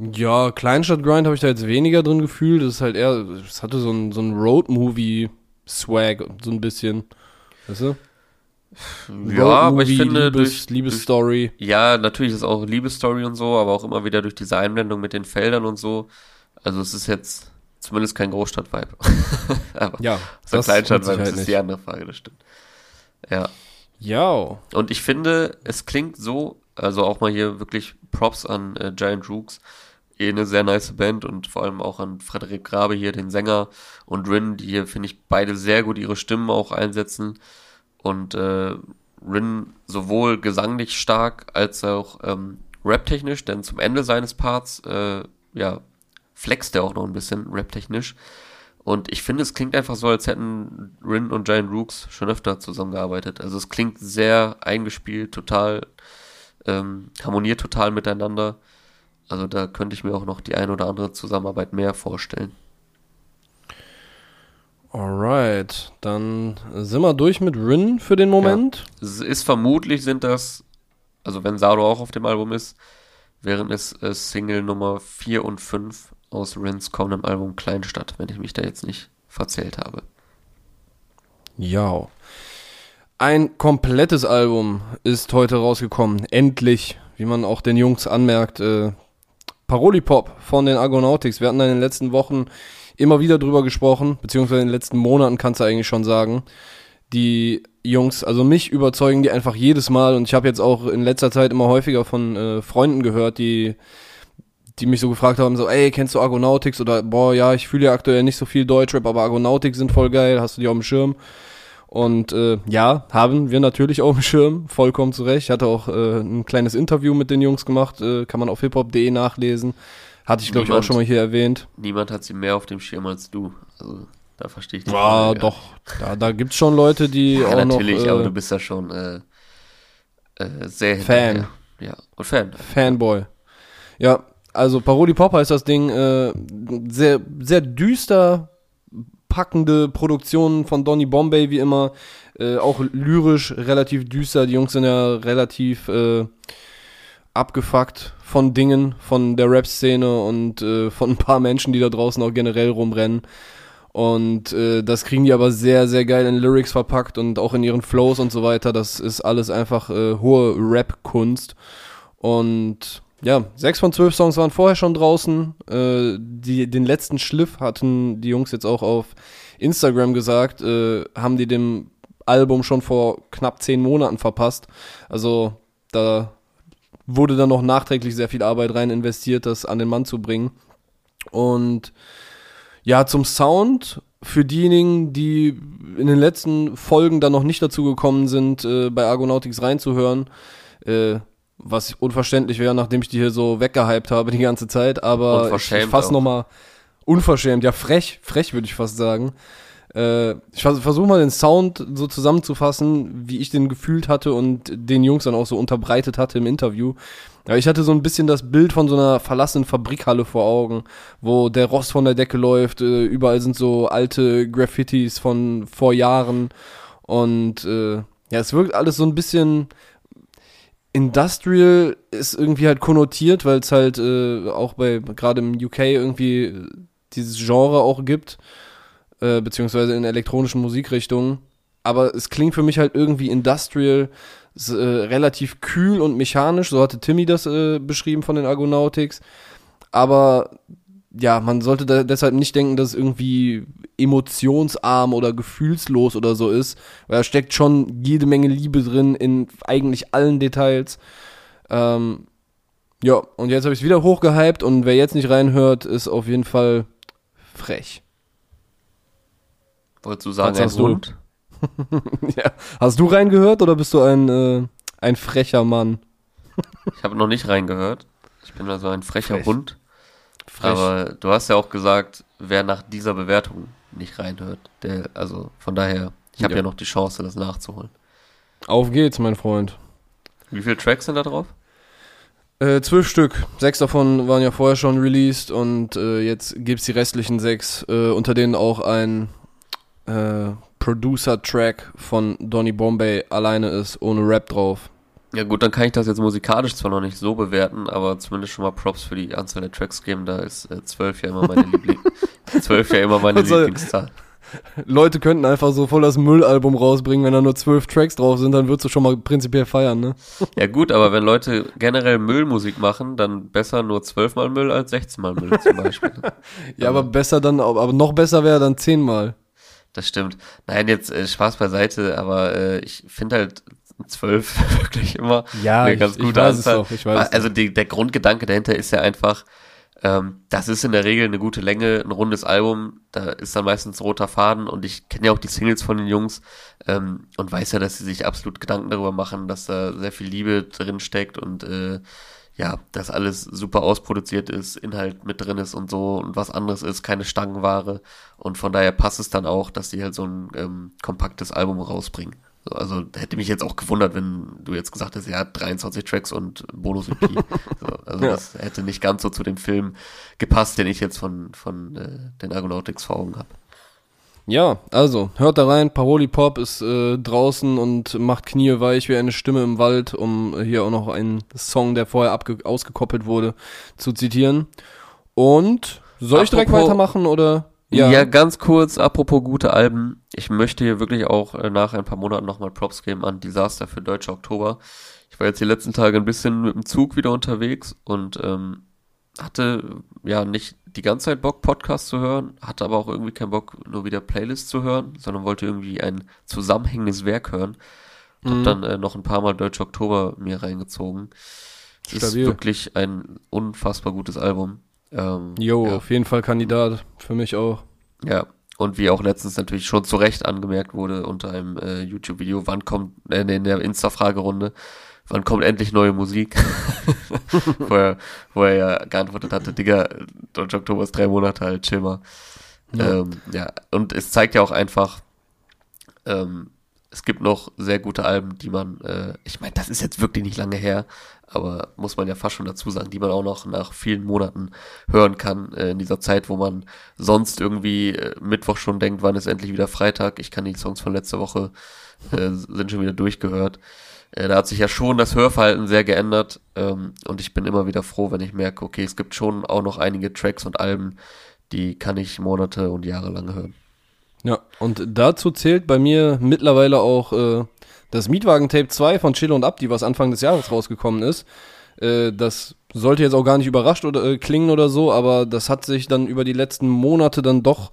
Ja, Kleinstadt-Grind habe ich da jetzt weniger drin gefühlt. Das ist halt eher, es hatte so ein, so ein Road-Movie-Swag, so ein bisschen. Weißt du? Ja, aber ich finde Liebes, durch Liebesstory. Ja, natürlich ist auch Liebesstory und so, aber auch immer wieder durch diese Einblendung mit den Feldern und so. Also es ist jetzt zumindest kein Großstadt-Vibe. [laughs] ja, so das Kleinstadt-Vibe halt ist nicht. die andere Frage, das stimmt. Ja. Ja. Und ich finde, es klingt so, also auch mal hier wirklich Props an äh, Giant Rooks eh eine sehr nice Band und vor allem auch an Frederik Grabe hier, den Sänger und Rin, die hier, finde ich, beide sehr gut ihre Stimmen auch einsetzen und äh, Rin sowohl gesanglich stark als auch ähm, raptechnisch, denn zum Ende seines Parts, äh, ja, flext er auch noch ein bisschen raptechnisch. Und ich finde, es klingt einfach so, als hätten Rin und Giant Rooks schon öfter zusammengearbeitet. Also es klingt sehr eingespielt, total, ähm, harmoniert total miteinander. Also da könnte ich mir auch noch die ein oder andere Zusammenarbeit mehr vorstellen. Alright, dann sind wir durch mit Rin für den Moment. Ja, es ist vermutlich sind das, also wenn Sado auch auf dem Album ist, wären es äh, Single Nummer 4 und 5 aus Rins kommendem Album Kleinstadt, wenn ich mich da jetzt nicht verzählt habe. Ja. Ein komplettes Album ist heute rausgekommen. Endlich, wie man auch den Jungs anmerkt. Äh, Paroli-Pop von den Argonautics. Wir hatten in den letzten Wochen immer wieder drüber gesprochen, beziehungsweise in den letzten Monaten kannst du eigentlich schon sagen. Die Jungs, also mich überzeugen die einfach jedes Mal und ich habe jetzt auch in letzter Zeit immer häufiger von äh, Freunden gehört, die die mich so gefragt haben, so, ey, kennst du Argonautics? Oder, boah, ja, ich fühle ja aktuell nicht so viel Deutschrap, aber Argonautics sind voll geil, hast du die auf dem Schirm? Und äh, ja, haben wir natürlich auf dem Schirm, vollkommen zurecht. Ich hatte auch äh, ein kleines Interview mit den Jungs gemacht, äh, kann man auf hiphop.de nachlesen. Hatte ich, glaube ich, auch schon mal hier erwähnt. Niemand hat sie mehr auf dem Schirm als du. Also, da verstehe ich dich. Ja, doch. Da, da gibt's schon Leute, die ja, auch natürlich, noch, aber äh, du bist ja schon äh, äh, sehr Fan. Ja, und Fan. Fanboy. Ja, also Paroli Pop heißt das Ding. Äh, sehr, sehr düster packende Produktion von Donny Bombay, wie immer. Äh, auch lyrisch relativ düster. Die Jungs sind ja relativ äh, abgefuckt von Dingen, von der Rap-Szene und äh, von ein paar Menschen, die da draußen auch generell rumrennen. Und äh, das kriegen die aber sehr, sehr geil in Lyrics verpackt und auch in ihren Flows und so weiter. Das ist alles einfach äh, hohe Rap-Kunst. Und ja, sechs von zwölf Songs waren vorher schon draußen. Äh, die, den letzten Schliff hatten die Jungs jetzt auch auf Instagram gesagt, äh, haben die dem Album schon vor knapp zehn Monaten verpasst. Also da wurde dann noch nachträglich sehr viel Arbeit rein investiert, das an den Mann zu bringen. Und ja, zum Sound für diejenigen, die in den letzten Folgen dann noch nicht dazu gekommen sind, äh, bei Argonautics reinzuhören, äh, was unverständlich wäre, nachdem ich die hier so weggehypt habe die ganze Zeit, aber ich, ich fasse nochmal unverschämt, ja frech, frech würde ich fast sagen. Äh, ich versuche mal den Sound so zusammenzufassen, wie ich den gefühlt hatte und den Jungs dann auch so unterbreitet hatte im Interview. Ja, ich hatte so ein bisschen das Bild von so einer verlassenen Fabrikhalle vor Augen, wo der Rost von der Decke läuft, äh, überall sind so alte Graffitis von vor Jahren und äh, ja, es wirkt alles so ein bisschen Industrial ist irgendwie halt konnotiert, weil es halt äh, auch bei gerade im UK irgendwie dieses Genre auch gibt, äh, beziehungsweise in elektronischen Musikrichtungen. Aber es klingt für mich halt irgendwie Industrial, ist, äh, relativ kühl und mechanisch, so hatte Timmy das äh, beschrieben von den Argonautics. Aber ja, man sollte da deshalb nicht denken, dass es irgendwie emotionsarm oder gefühlslos oder so ist, weil da steckt schon jede Menge Liebe drin in eigentlich allen Details. Ähm, ja, und jetzt habe ich es wieder hochgehypt und wer jetzt nicht reinhört, ist auf jeden Fall frech. Wolltest du sagen, ein Hund? [laughs] ja. Hast du reingehört oder bist du ein, äh, ein frecher Mann? ich habe noch nicht reingehört. Ich bin also ein frecher Frech. Hund. Frech. Aber du hast ja auch gesagt, wer nach dieser Bewertung nicht reinhört, der, also von daher, ich habe ja. ja noch die Chance, das nachzuholen. Auf geht's, mein Freund. Wie viele Tracks sind da drauf? Äh, zwölf Stück. Sechs davon waren ja vorher schon released und äh, jetzt gibt's die restlichen sechs, äh, unter denen auch ein äh, Producer-Track von Donny Bombay alleine ist, ohne Rap drauf. Ja gut, dann kann ich das jetzt musikalisch zwar noch nicht so bewerten, aber zumindest schon mal Props für die Anzahl der Tracks geben. Da ist äh, 12 ja immer meine Liebling. [laughs] 12 ja immer meine also, Lieblingszahl. Leute könnten einfach so voll das Müllalbum rausbringen, wenn da nur zwölf Tracks drauf sind, dann würdest du schon mal prinzipiell feiern, ne? Ja gut, aber wenn Leute generell Müllmusik machen, dann besser nur zwölfmal Müll als 16 mal Müll zum Beispiel. [laughs] ja, aber besser dann, aber noch besser wäre dann zehnmal. Das stimmt. Nein, jetzt äh, Spaß beiseite, aber äh, ich finde halt zwölf [laughs] wirklich immer ja, eine ganz ich, gute ich weiß Anzahl. Doch, ich also die, der Grundgedanke dahinter ist ja einfach, ähm, das ist in der Regel eine gute Länge, ein rundes Album, da ist dann meistens roter Faden und ich kenne ja auch die Singles von den Jungs ähm, und weiß ja, dass sie sich absolut Gedanken darüber machen, dass da sehr viel Liebe drin steckt und äh, ja, dass alles super ausproduziert ist, Inhalt mit drin ist und so und was anderes ist, keine Stangenware und von daher passt es dann auch, dass die halt so ein ähm, kompaktes Album rausbringen. Also hätte mich jetzt auch gewundert, wenn du jetzt gesagt hättest, er hat 23 Tracks und Bonus-EP. [laughs] so, also ja. das hätte nicht ganz so zu dem Film gepasst, den ich jetzt von, von äh, den Argonautics vor Augen habe. Ja, also hört da rein, Paroli Pop ist äh, draußen und macht Knie weich wie eine Stimme im Wald, um hier auch noch einen Song, der vorher ausgekoppelt wurde, zu zitieren. Und soll apropos, ich direkt weitermachen oder? Ja. ja, ganz kurz, apropos gute Alben. Ich möchte hier wirklich auch äh, nach ein paar Monaten nochmal Props geben an Disaster für Deutsche Oktober. Ich war jetzt die letzten Tage ein bisschen mit dem Zug wieder unterwegs und ähm, hatte ja nicht die ganze Zeit Bock, Podcast zu hören, hatte aber auch irgendwie keinen Bock, nur wieder Playlist zu hören, sondern wollte irgendwie ein zusammenhängendes Werk hören. Mhm. Hab dann äh, noch ein paar Mal Deutsche Oktober mir reingezogen. Stabil. Ist wirklich ein unfassbar gutes Album. Ähm, jo, ja. auf jeden Fall Kandidat. Für mich auch. Ja. Und wie auch letztens natürlich schon zu Recht angemerkt wurde unter einem äh, YouTube-Video, wann kommt, äh, in der Insta-Fragerunde, wann kommt endlich neue Musik? [laughs] wo, er, wo er ja geantwortet hatte, Digga, Deutsch Oktober ist drei Monate alt, chill mal. Ja. Ähm, ja, und es zeigt ja auch einfach, ähm, es gibt noch sehr gute Alben, die man, äh, ich meine, das ist jetzt wirklich nicht lange her, aber muss man ja fast schon dazu sagen, die man auch noch nach vielen Monaten hören kann, äh, in dieser Zeit, wo man sonst irgendwie äh, Mittwoch schon denkt, wann ist endlich wieder Freitag, ich kann die Songs von letzter Woche, äh, sind schon wieder durchgehört. Äh, da hat sich ja schon das Hörverhalten sehr geändert ähm, und ich bin immer wieder froh, wenn ich merke, okay, es gibt schon auch noch einige Tracks und Alben, die kann ich Monate und Jahre lang hören. Ja, und dazu zählt bei mir mittlerweile auch äh, das Mietwagen Tape 2 von Chill und Abdi, was Anfang des Jahres rausgekommen ist. Äh, das sollte jetzt auch gar nicht überrascht oder äh, klingen oder so, aber das hat sich dann über die letzten Monate dann doch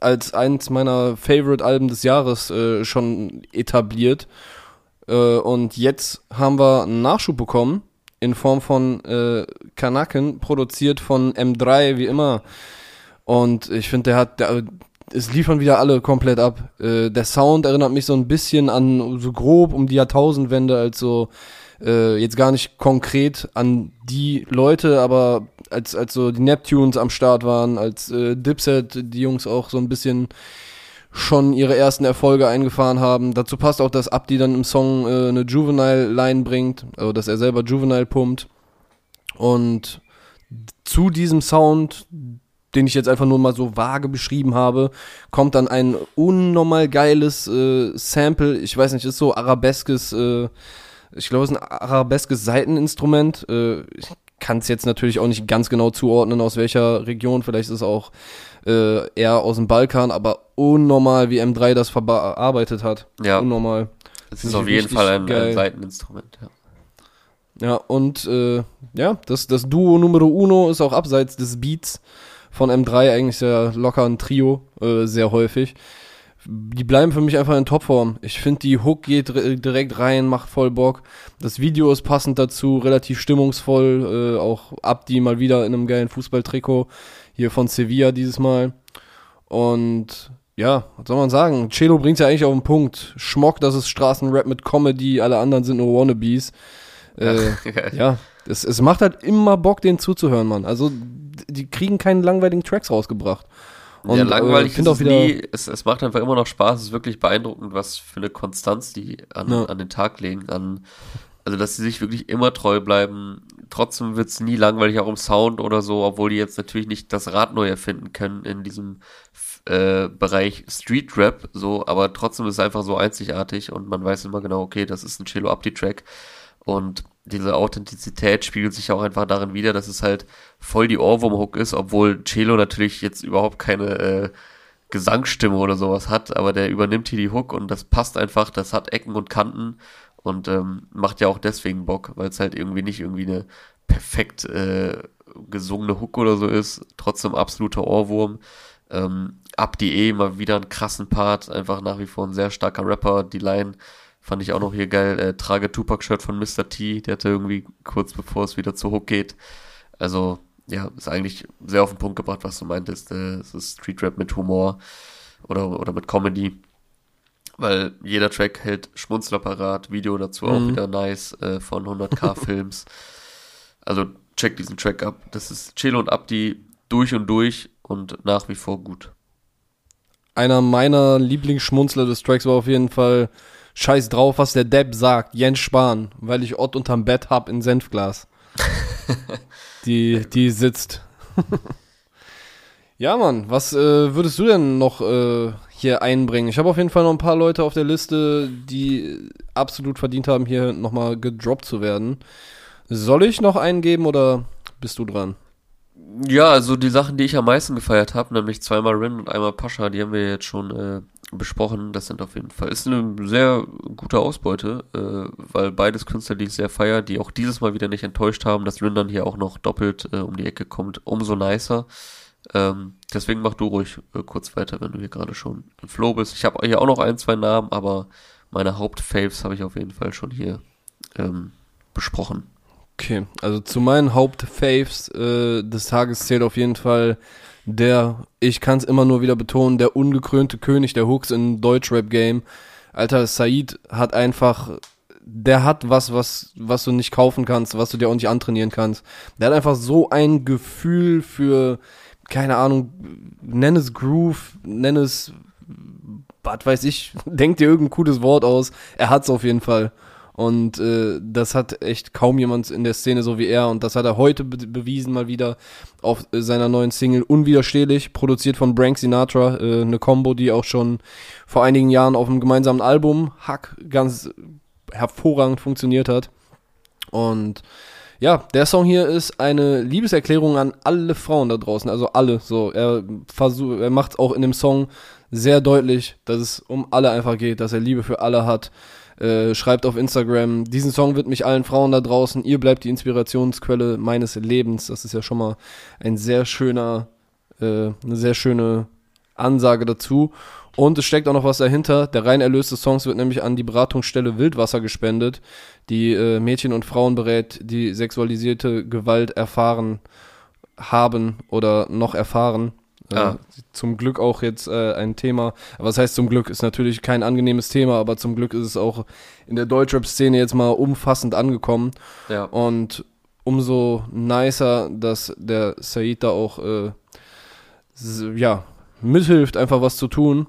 als eins meiner Favorite-Alben des Jahres äh, schon etabliert. Äh, und jetzt haben wir einen Nachschub bekommen in Form von äh, Kanaken, produziert von M3, wie immer. Und ich finde, der hat, der, es liefern wieder alle komplett ab. Äh, der Sound erinnert mich so ein bisschen an, so grob um die Jahrtausendwende, als so, äh, jetzt gar nicht konkret an die Leute, aber als, als so die Neptunes am Start waren, als äh, Dipset, die Jungs auch so ein bisschen schon ihre ersten Erfolge eingefahren haben. Dazu passt auch, dass Abdi dann im Song äh, eine Juvenile-Line bringt, also dass er selber Juvenile pumpt. Und zu diesem Sound, den ich jetzt einfach nur mal so vage beschrieben habe, kommt dann ein unnormal geiles äh, Sample. Ich weiß nicht, ist so arabeskes, äh, ich glaube, es ist ein arabeskes Seiteninstrument. Äh, ich kann es jetzt natürlich auch nicht ganz genau zuordnen, aus welcher Region. Vielleicht ist es auch äh, eher aus dem Balkan, aber unnormal, wie M3 das verarbeitet hat. Ja. Unnormal. Es ist auf jeden Fall ein, ein Seiteninstrument, ja. Ja, und äh, ja, das, das Duo Numero Uno ist auch abseits des Beats von M3 eigentlich sehr locker ein Trio, äh, sehr häufig. Die bleiben für mich einfach in Topform. Ich finde, die Hook geht direkt rein, macht voll Bock. Das Video ist passend dazu, relativ stimmungsvoll. Äh, auch Abdi mal wieder in einem geilen Fußballtrikot. Hier von Sevilla dieses Mal. Und ja, was soll man sagen? Celo bringt ja eigentlich auf den Punkt. Schmock, das ist Straßenrap mit Comedy, alle anderen sind nur Wannabes. Äh, [laughs] ja, es, es macht halt immer Bock, denen zuzuhören, Mann. Also, die kriegen keine langweiligen Tracks rausgebracht. Und, ja, langweilig äh, ist es nie. Es, es macht einfach immer noch Spaß. Es ist wirklich beeindruckend, was für eine Konstanz die an, ja. an den Tag legen. An, also, dass sie sich wirklich immer treu bleiben. Trotzdem wird es nie langweilig, auch im Sound oder so, obwohl die jetzt natürlich nicht das Rad neu erfinden können in diesem äh, Bereich Street Rap, so, aber trotzdem ist es einfach so einzigartig und man weiß immer genau, okay, das ist ein Cello Abdi Track und diese Authentizität spiegelt sich auch einfach darin wieder, dass es halt voll die Ohrwurm-Hook ist, obwohl Cello natürlich jetzt überhaupt keine äh, Gesangsstimme oder sowas hat, aber der übernimmt hier die Hook und das passt einfach, das hat Ecken und Kanten und ähm, macht ja auch deswegen Bock, weil es halt irgendwie nicht irgendwie eine perfekt äh, gesungene Hook oder so ist, trotzdem absoluter Ohrwurm. Ähm, Abdi E mal wieder einen krassen Part, einfach nach wie vor ein sehr starker Rapper, die Line Fand ich auch noch hier geil. Äh, trage Tupac-Shirt von Mr. T. Der hatte irgendwie kurz bevor es wieder zu Hook geht. Also, ja, ist eigentlich sehr auf den Punkt gebracht, was du meintest. Äh, es ist Street Rap mit Humor oder, oder mit Comedy. Weil jeder Track hält Schmunzler parat. Video dazu mhm. auch wieder nice äh, von 100k [laughs] Films. Also, check diesen Track ab. Das ist Chelo und Abdi durch und durch und nach wie vor gut. Einer meiner Lieblingsschmunzler des Tracks war auf jeden Fall Scheiß drauf, was der Depp sagt, Jens Spahn, weil ich Ott unterm Bett hab in Senfglas. [laughs] die, die sitzt. [laughs] ja, Mann, was äh, würdest du denn noch äh, hier einbringen? Ich habe auf jeden Fall noch ein paar Leute auf der Liste, die absolut verdient haben, hier nochmal gedroppt zu werden. Soll ich noch eingeben oder bist du dran? Ja, also die Sachen, die ich am meisten gefeiert habe, nämlich zweimal Rin und einmal Pascha, die haben wir jetzt schon äh, besprochen. Das sind auf jeden Fall, ist eine sehr gute Ausbeute, äh, weil beides Künstler, die ich sehr feier, die auch dieses Mal wieder nicht enttäuscht haben, dass dann hier auch noch doppelt äh, um die Ecke kommt, umso nicer. Ähm, deswegen mach du ruhig äh, kurz weiter, wenn du hier gerade schon im Flow bist. Ich habe hier auch noch ein, zwei Namen, aber meine Hauptfaves habe ich auf jeden Fall schon hier ähm, besprochen. Okay, also zu meinen Hauptfaves äh, des Tages zählt auf jeden Fall der, ich kann es immer nur wieder betonen, der ungekrönte König der Hooks in Deutschrap-Game. Alter, Said hat einfach, der hat was, was, was du nicht kaufen kannst, was du dir auch nicht antrainieren kannst. Der hat einfach so ein Gefühl für, keine Ahnung, nenn es Groove, nenn es, was weiß ich, [laughs] denk dir irgendein cooles Wort aus. Er hat's auf jeden Fall. Und äh, das hat echt kaum jemand in der Szene so wie er. Und das hat er heute be bewiesen, mal wieder auf äh, seiner neuen Single Unwiderstehlich, produziert von Brank Sinatra. Äh, eine Combo, die auch schon vor einigen Jahren auf einem gemeinsamen Album Hack ganz hervorragend funktioniert hat. Und ja, der Song hier ist eine Liebeserklärung an alle Frauen da draußen, also alle. So, er versucht, er macht auch in dem Song sehr deutlich, dass es um alle einfach geht, dass er Liebe für alle hat Äh, schreibt auf Instagram, diesen Song wird mich allen Frauen da draußen, ihr bleibt die Inspirationsquelle meines Lebens. Das ist ja schon mal ein sehr schöner, äh, eine sehr schöne Ansage dazu. Und es steckt auch noch was dahinter. Der rein Erlös des Songs wird nämlich an die Beratungsstelle Wildwasser gespendet, die äh, Mädchen und Frauen berät, die sexualisierte Gewalt erfahren haben oder noch erfahren. Äh, ah. zum Glück auch jetzt äh, ein Thema. Was heißt zum Glück? Ist natürlich kein angenehmes Thema, aber zum Glück ist es auch in der Deutschrap-Szene jetzt mal umfassend angekommen. Ja. Und umso nicer, dass der Said da auch äh, ja, mithilft, einfach was zu tun.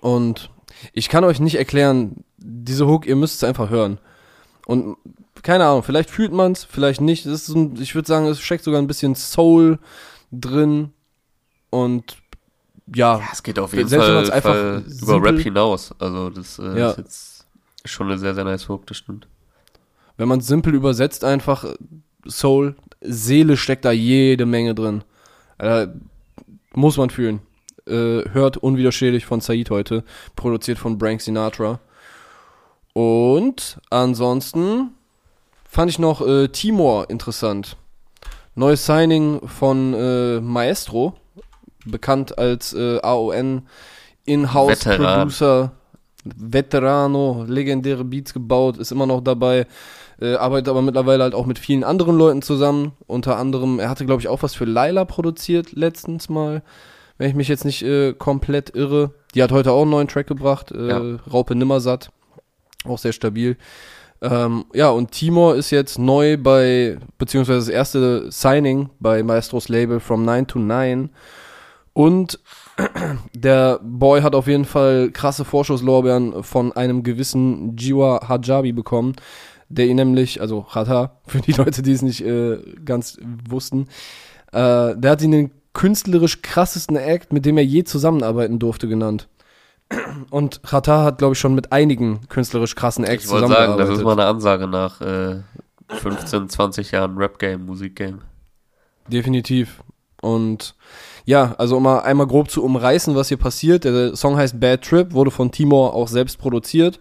Und ich kann euch nicht erklären, diese Hook, ihr müsst es einfach hören. Und keine Ahnung, vielleicht fühlt man es, vielleicht nicht. Ein, ich würde sagen, es steckt sogar ein bisschen Soul drin. Und ja, ja es geht auf jeden Fall, Fall über Rap hinaus. Also das äh, ja. ist jetzt schon eine sehr, sehr nice Hook, das stimmt. Wenn man es simpel übersetzt, einfach Soul, Seele steckt da jede Menge drin. Äh, muss man fühlen. Äh, hört unwiderstehlich von Said heute, produziert von Brank Sinatra. Und ansonsten fand ich noch äh, Timor interessant. Neues Signing von äh, Maestro, bekannt als äh, AON In-House Producer, Veterano, legendäre Beats gebaut, ist immer noch dabei. Äh, arbeitet aber mittlerweile halt auch mit vielen anderen Leuten zusammen. Unter anderem, er hatte, glaube ich, auch was für Laila produziert letztens mal wenn ich mich jetzt nicht äh, komplett irre. Die hat heute auch einen neuen Track gebracht, äh, ja. Raupe Nimmersatt, auch sehr stabil. Ähm, ja, und Timor ist jetzt neu bei, beziehungsweise das erste Signing bei Maestros Label From 9 to 9. Und [clears throat] der Boy hat auf jeden Fall krasse Vorschusslorbeeren von einem gewissen Jiwa Hajabi bekommen, der ihn nämlich, also Chata, [laughs] für die Leute, die es nicht äh, ganz wussten, äh, der hat ihn den künstlerisch krassesten Act, mit dem er je zusammenarbeiten durfte, genannt. [clears throat] Und Chata hat, glaube ich, schon mit einigen künstlerisch krassen Acts ich zusammengearbeitet. sagen, das ist mal eine Ansage nach äh, 15, 20 Jahren Rap-Game, Musik-Game. Definitiv. Und ja, also um mal einmal grob zu umreißen, was hier passiert. Der Song heißt Bad Trip, wurde von Timor auch selbst produziert.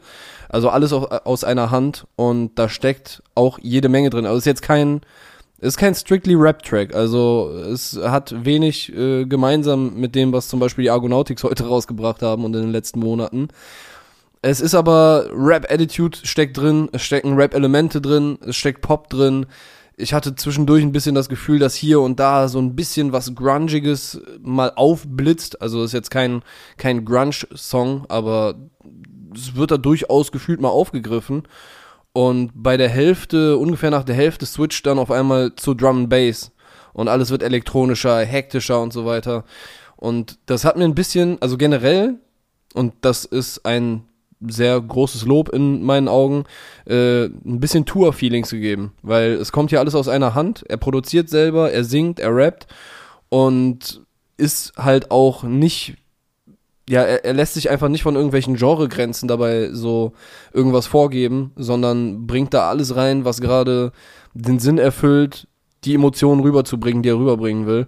Also alles aus einer Hand und da steckt auch jede Menge drin. Also ist jetzt kein es ist kein strictly Rap-Track, also es hat wenig äh, gemeinsam mit dem, was zum Beispiel die Argonautics heute [laughs] rausgebracht haben und in den letzten Monaten. Es ist aber Rap-Attitude steckt drin, es stecken Rap-Elemente drin, es steckt Pop drin. Ich hatte zwischendurch ein bisschen das Gefühl, dass hier und da so ein bisschen was Grungiges mal aufblitzt. Also ist jetzt kein, kein Grunge-Song, aber es wird da durchaus gefühlt mal aufgegriffen. Und bei der Hälfte, ungefähr nach der Hälfte, switcht dann auf einmal zu Drum and Bass. Und alles wird elektronischer, hektischer und so weiter. Und das hat mir ein bisschen, also generell, und das ist ein sehr großes Lob in meinen Augen, äh, ein bisschen Tour-Feelings gegeben. Weil es kommt hier alles aus einer Hand. Er produziert selber, er singt, er rappt und ist halt auch nicht ja, er, er lässt sich einfach nicht von irgendwelchen Genregrenzen dabei so irgendwas vorgeben, sondern bringt da alles rein, was gerade den Sinn erfüllt, die Emotionen rüberzubringen, die er rüberbringen will.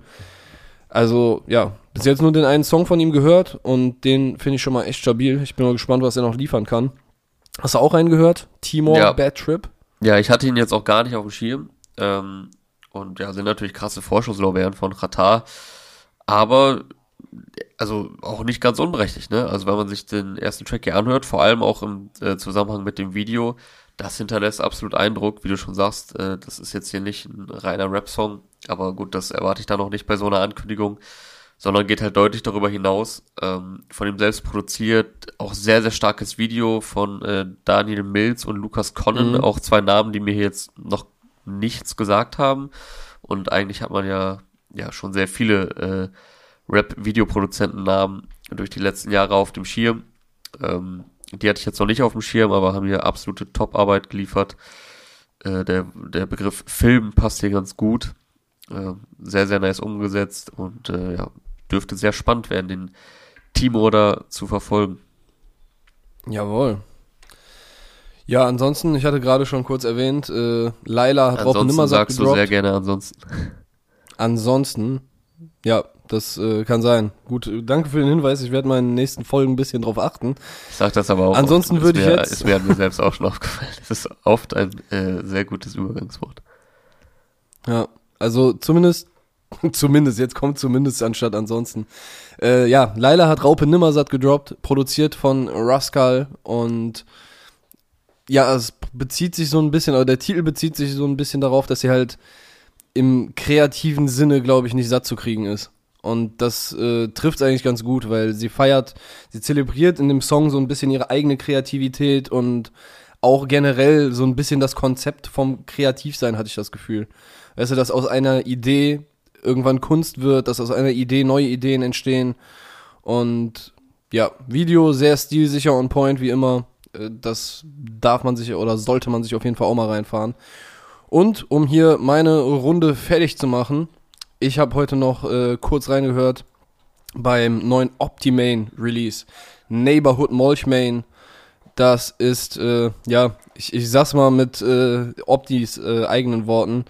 Also, ja, bis jetzt nur den einen Song von ihm gehört und den finde ich schon mal echt stabil. Ich bin mal gespannt, was er noch liefern kann. Hast du auch einen gehört? Timor ja. Bad Trip? Ja, ich hatte ihn jetzt auch gar nicht auf dem Schirm. Ähm, und ja, sind natürlich krasse Vorschusslorbeeren von Qatar. Aber also auch nicht ganz unberechtigt, ne? Also wenn man sich den ersten Track hier anhört, vor allem auch im äh, Zusammenhang mit dem Video, das hinterlässt absolut Eindruck, wie du schon sagst, äh, das ist jetzt hier nicht ein reiner Rap-Song, aber gut, das erwarte ich da noch nicht bei so einer Ankündigung, sondern geht halt deutlich darüber hinaus. Ähm, von ihm selbst produziert, auch sehr, sehr starkes Video von äh, Daniel Mills und Lukas Connen, mhm. auch zwei Namen, die mir hier jetzt noch nichts gesagt haben. Und eigentlich hat man ja, ja schon sehr viele äh, Rap-Videoproduzenten-Namen durch die letzten Jahre auf dem Schirm. Ähm, die hatte ich jetzt noch nicht auf dem Schirm, aber haben hier absolute Top-Arbeit geliefert. Äh, der, der Begriff Film passt hier ganz gut. Äh, sehr, sehr nice umgesetzt und äh, ja, dürfte sehr spannend werden, den da zu verfolgen. Jawohl. Ja, ansonsten, ich hatte gerade schon kurz erwähnt, äh, Laila hat auch nimmer sagst gedroppt. du sehr gerne ansonsten. Ansonsten, ja, das äh, kann sein. Gut, danke für den Hinweis. Ich werde meinen nächsten Folgen ein bisschen drauf achten. Ich sag das aber auch. Ansonsten würde ich jetzt. Es wäre mir selbst auch schon aufgefallen. Das ist oft ein äh, sehr gutes Übergangswort. Ja, also zumindest, [laughs] zumindest, jetzt kommt zumindest anstatt ansonsten. Äh, ja, Laila hat Raupe Nimmersatt gedroppt, produziert von Rascal und ja, es bezieht sich so ein bisschen, oder der Titel bezieht sich so ein bisschen darauf, dass sie halt im kreativen Sinne, glaube ich, nicht satt zu kriegen ist. Und das äh, trifft eigentlich ganz gut, weil sie feiert, sie zelebriert in dem Song so ein bisschen ihre eigene Kreativität und auch generell so ein bisschen das Konzept vom Kreativsein, hatte ich das Gefühl. Weißt du, dass aus einer Idee irgendwann Kunst wird, dass aus einer Idee neue Ideen entstehen. Und ja, Video sehr stilsicher on point, wie immer. Äh, das darf man sich oder sollte man sich auf jeden Fall auch mal reinfahren. Und um hier meine Runde fertig zu machen, ich habe heute noch äh, kurz reingehört beim neuen Optimane Release. Neighborhood Molchmane. Das ist, äh, ja, ich, ich sag's mal mit äh, Optis äh, eigenen Worten.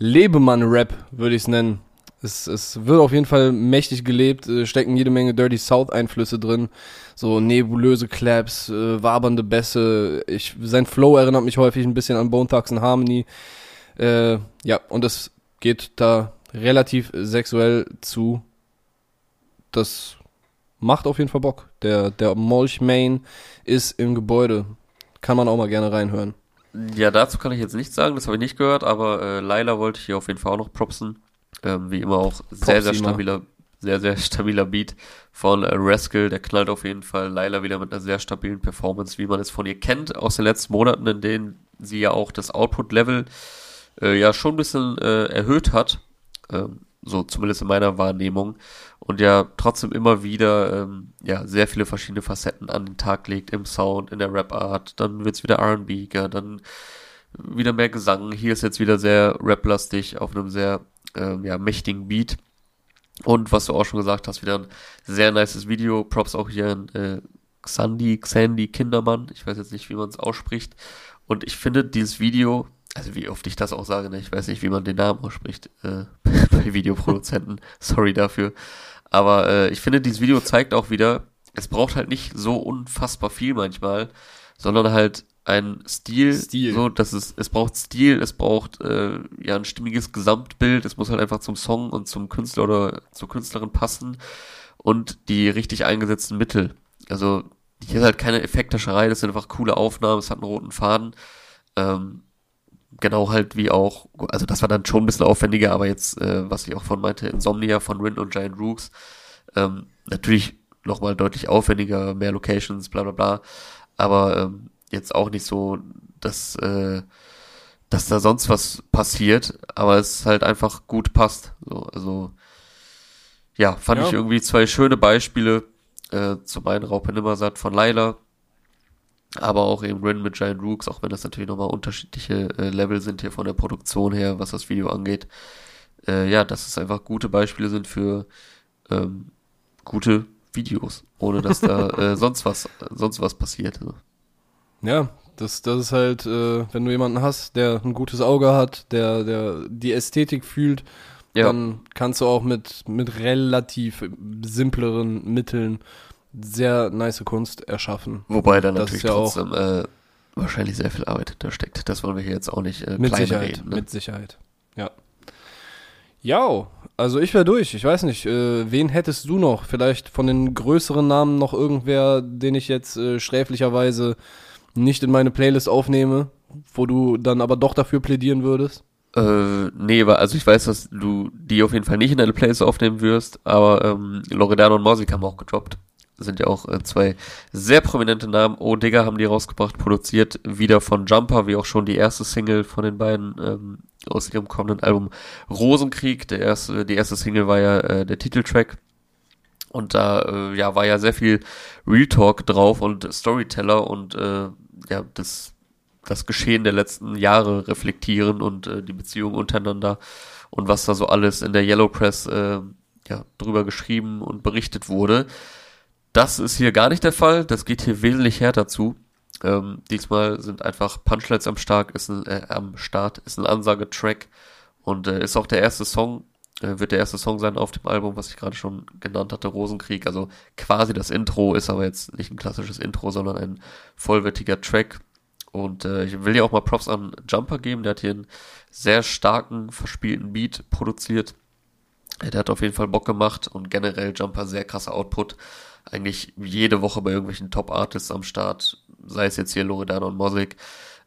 Lebemann-Rap, würde ich es nennen. Es, es wird auf jeden Fall mächtig gelebt, äh, stecken jede Menge Dirty South-Einflüsse drin. So nebulöse Claps, äh, wabernde Bässe. Ich, sein Flow erinnert mich häufig ein bisschen an Bone Thugs and Harmony. Äh, ja, und es geht da relativ sexuell zu. Das macht auf jeden Fall Bock. Der, der Molch Main ist im Gebäude. Kann man auch mal gerne reinhören. Ja, dazu kann ich jetzt nichts sagen, das habe ich nicht gehört, aber äh, Laila wollte ich hier auf jeden Fall auch noch propsen. Ähm, wie immer auch sehr, sehr stabiler, sehr, sehr stabiler Beat von äh, Rascal. Der knallt auf jeden Fall Laila wieder mit einer sehr stabilen Performance, wie man es von ihr kennt aus den letzten Monaten, in denen sie ja auch das Output-Level äh, ja schon ein bisschen äh, erhöht hat. Ähm, so zumindest in meiner Wahrnehmung. Und ja trotzdem immer wieder ähm, ja sehr viele verschiedene Facetten an den Tag legt im Sound, in der Rap-Art. Dann wird's wieder R&B, dann wieder mehr Gesang. Hier ist jetzt wieder sehr rap-lastig auf einem sehr äh, ja, mächtigen Beat. Und was du auch schon gesagt hast, wieder ein sehr nices Video. Props auch hier an äh, Xandi, Xandy Kindermann. Ich weiß jetzt nicht, wie man es ausspricht. Und ich finde dieses Video, also wie oft ich das auch sage, ne? ich weiß nicht, wie man den Namen ausspricht äh, [laughs] bei Videoproduzenten. [laughs] Sorry dafür. Aber äh, ich finde, dieses Video zeigt auch wieder, es braucht halt nicht so unfassbar viel manchmal, sondern halt ein Stil, Stil. so dass es es braucht Stil, es braucht äh, ja ein stimmiges Gesamtbild, es muss halt einfach zum Song und zum Künstler oder zur Künstlerin passen und die richtig eingesetzten Mittel. Also hier ist halt keine Effekthascherei, das sind einfach coole Aufnahmen, es hat einen roten Faden. Ähm, genau halt wie auch, also das war dann schon ein bisschen aufwendiger, aber jetzt, äh, was ich auch von meinte, Insomnia von Rin und Giant Rooks, ähm, natürlich nochmal deutlich aufwendiger, mehr Locations, bla bla bla, aber ähm, jetzt auch nicht so, dass, äh, dass da sonst was passiert, aber es halt einfach gut passt. So, also ja, fand ja. ich irgendwie zwei schöne Beispiele. Äh, zum einen Raupe Nimmersatt von Laila, aber auch eben Rin mit Giant Rooks, auch wenn das natürlich nochmal unterschiedliche äh, Level sind hier von der Produktion her, was das Video angeht. Äh, ja, dass es einfach gute Beispiele sind für ähm, gute Videos, ohne dass da [laughs] äh, sonst was sonst was passiert. Ja, das, das ist halt, äh, wenn du jemanden hast, der ein gutes Auge hat, der, der die Ästhetik fühlt, ja. dann kannst du auch mit, mit relativ simpleren Mitteln sehr nice Kunst erschaffen. Wobei dann natürlich ja trotzdem äh, wahrscheinlich sehr viel Arbeit da steckt. Das wollen wir hier jetzt auch nicht äh, mit Sicherheit, reden. Ne? Mit Sicherheit, ja. Ja, also ich wäre durch. Ich weiß nicht, äh, wen hättest du noch? Vielleicht von den größeren Namen noch irgendwer, den ich jetzt äh, sträflicherweise nicht in meine Playlist aufnehme, wo du dann aber doch dafür plädieren würdest? Äh, nee, also ich weiß, dass du die auf jeden Fall nicht in deine Playlist aufnehmen wirst, aber ähm, Loredano und Morsik haben auch gedroppt. Sind ja auch äh, zwei sehr prominente Namen. Oh Digga haben die rausgebracht, produziert wieder von Jumper, wie auch schon die erste Single von den beiden ähm, aus ihrem kommenden Album Rosenkrieg. Der erste, die erste Single war ja äh, der Titeltrack. Und da äh, ja, war ja sehr viel Real Talk drauf und Storyteller und äh, ja, das, das Geschehen der letzten Jahre reflektieren und äh, die Beziehung untereinander und was da so alles in der Yellow Press äh, ja, drüber geschrieben und berichtet wurde. Das ist hier gar nicht der Fall. Das geht hier wesentlich härter zu. Ähm, diesmal sind einfach Punchlines am Start, ist ein, äh, am Start, ist ein Ansagetrack und äh, ist auch der erste Song äh, wird der erste Song sein auf dem Album, was ich gerade schon genannt hatte, Rosenkrieg. Also quasi das Intro ist aber jetzt nicht ein klassisches Intro, sondern ein vollwertiger Track. Und äh, ich will ja auch mal Props an Jumper geben, der hat hier einen sehr starken, verspielten Beat produziert. Der hat auf jeden Fall Bock gemacht und generell Jumper sehr krasser Output. Eigentlich jede Woche bei irgendwelchen Top-Artists am Start, sei es jetzt hier Loredana und Mosik.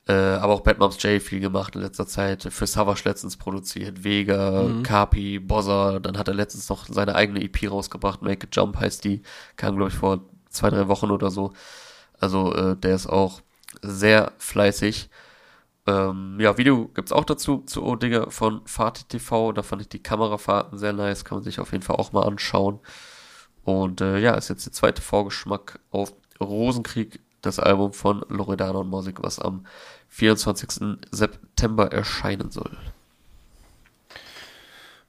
Äh, aber auch Bad Moms J viel gemacht in letzter Zeit. Für Savage letztens produziert. Vega, mhm. Kapi, Bozza. Dann hat er letztens noch seine eigene EP rausgebracht. Make a Jump heißt die. Kam, glaube ich, vor zwei, drei Wochen oder so. Also äh, der ist auch sehr fleißig. Ähm, ja, Video gibt's auch dazu, zu O Digger von Fatih TV. Da fand ich die Kamerafahrten sehr nice. Kann man sich auf jeden Fall auch mal anschauen. Und äh, ja, ist jetzt der zweite Vorgeschmack auf Rosenkrieg das Album von Loredana und Mosik, was am 24. September erscheinen soll.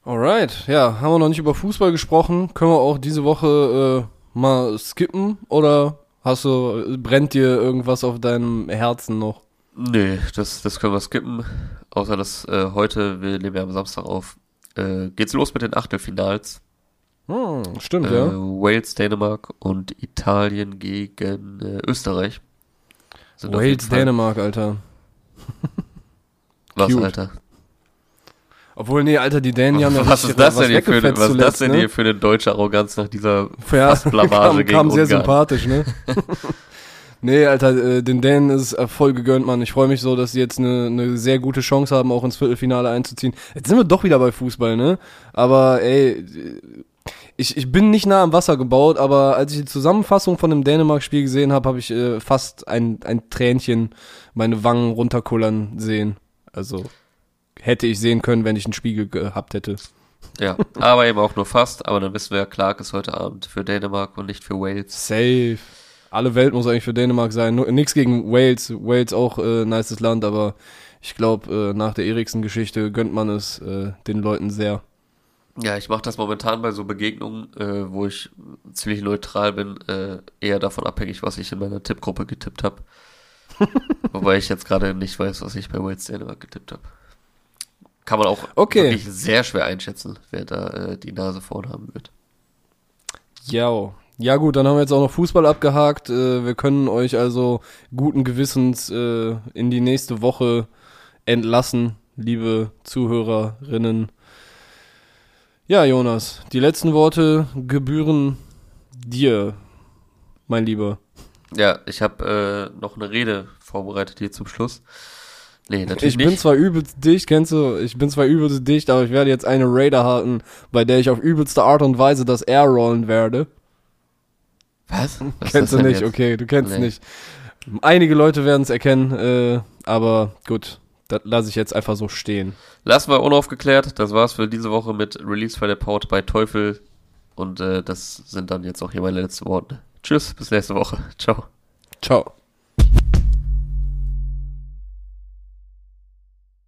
Alright, ja, haben wir noch nicht über Fußball gesprochen. Können wir auch diese Woche äh, mal skippen oder hast du, brennt dir irgendwas auf deinem Herzen noch? Nee, das, das können wir skippen. Außer dass äh, heute, wir nehmen ja am Samstag auf, äh, geht's los mit den Achtelfinals. Hm, stimmt, äh, ja. Wales, Dänemark und Italien gegen äh, Österreich. Sind Wales, Dänemark, Alter. Was, Cute. Alter? Obwohl, nee, Alter, die Dänen haben ja was ist das denn hier für, Was ist das denn ne? hier für eine deutsche Arroganz nach dieser [laughs] ja, kam, kam sehr sympathisch, ne? [laughs] nee, Alter, äh, den Dänen ist voll gegönnt, Mann. Ich freue mich so, dass sie jetzt eine, eine sehr gute Chance haben, auch ins Viertelfinale einzuziehen. Jetzt sind wir doch wieder bei Fußball, ne? Aber, ey, ich, ich bin nicht nah am Wasser gebaut, aber als ich die Zusammenfassung von dem Dänemark-Spiel gesehen habe, habe ich äh, fast ein, ein Tränchen meine Wangen runterkullern sehen. Also hätte ich sehen können, wenn ich einen Spiegel gehabt hätte. Ja, aber eben auch nur fast. Aber dann wissen wir ja, Clark ist heute Abend für Dänemark und nicht für Wales. Safe. Alle Welt muss eigentlich für Dänemark sein. Nichts gegen Wales. Wales auch äh, nices Land, aber ich glaube, äh, nach der Eriksen-Geschichte gönnt man es äh, den Leuten sehr. Ja, ich mache das momentan bei so Begegnungen, äh, wo ich ziemlich neutral bin, äh, eher davon abhängig, was ich in meiner Tippgruppe getippt habe. [laughs] Wobei ich jetzt gerade nicht weiß, was ich bei Wales Dänemark getippt habe. Kann man auch okay. wirklich sehr schwer einschätzen, wer da äh, die Nase vorn haben wird. Ja, ja gut, dann haben wir jetzt auch noch Fußball abgehakt. Äh, wir können euch also guten Gewissens äh, in die nächste Woche entlassen, liebe Zuhörerinnen. Ja, Jonas, die letzten Worte gebühren dir, mein Lieber. Ja, ich habe äh, noch eine Rede vorbereitet hier zum Schluss. Nee, natürlich ich nicht. bin zwar übelst dicht, kennst du, ich bin zwar übelst dicht, aber ich werde jetzt eine Raider halten, bei der ich auf übelste Art und Weise das R rollen werde. Was? [laughs] Was kennst du nicht, jetzt? okay, du kennst nee. nicht. Einige Leute werden es erkennen, äh, aber gut. Das lasse ich jetzt einfach so stehen. Lassen wir unaufgeklärt. Das war's für diese Woche mit Release for the Port bei Teufel. Und äh, das sind dann jetzt auch hier meine letzten Worte. Tschüss, bis nächste Woche. [laughs] Ciao. Ciao.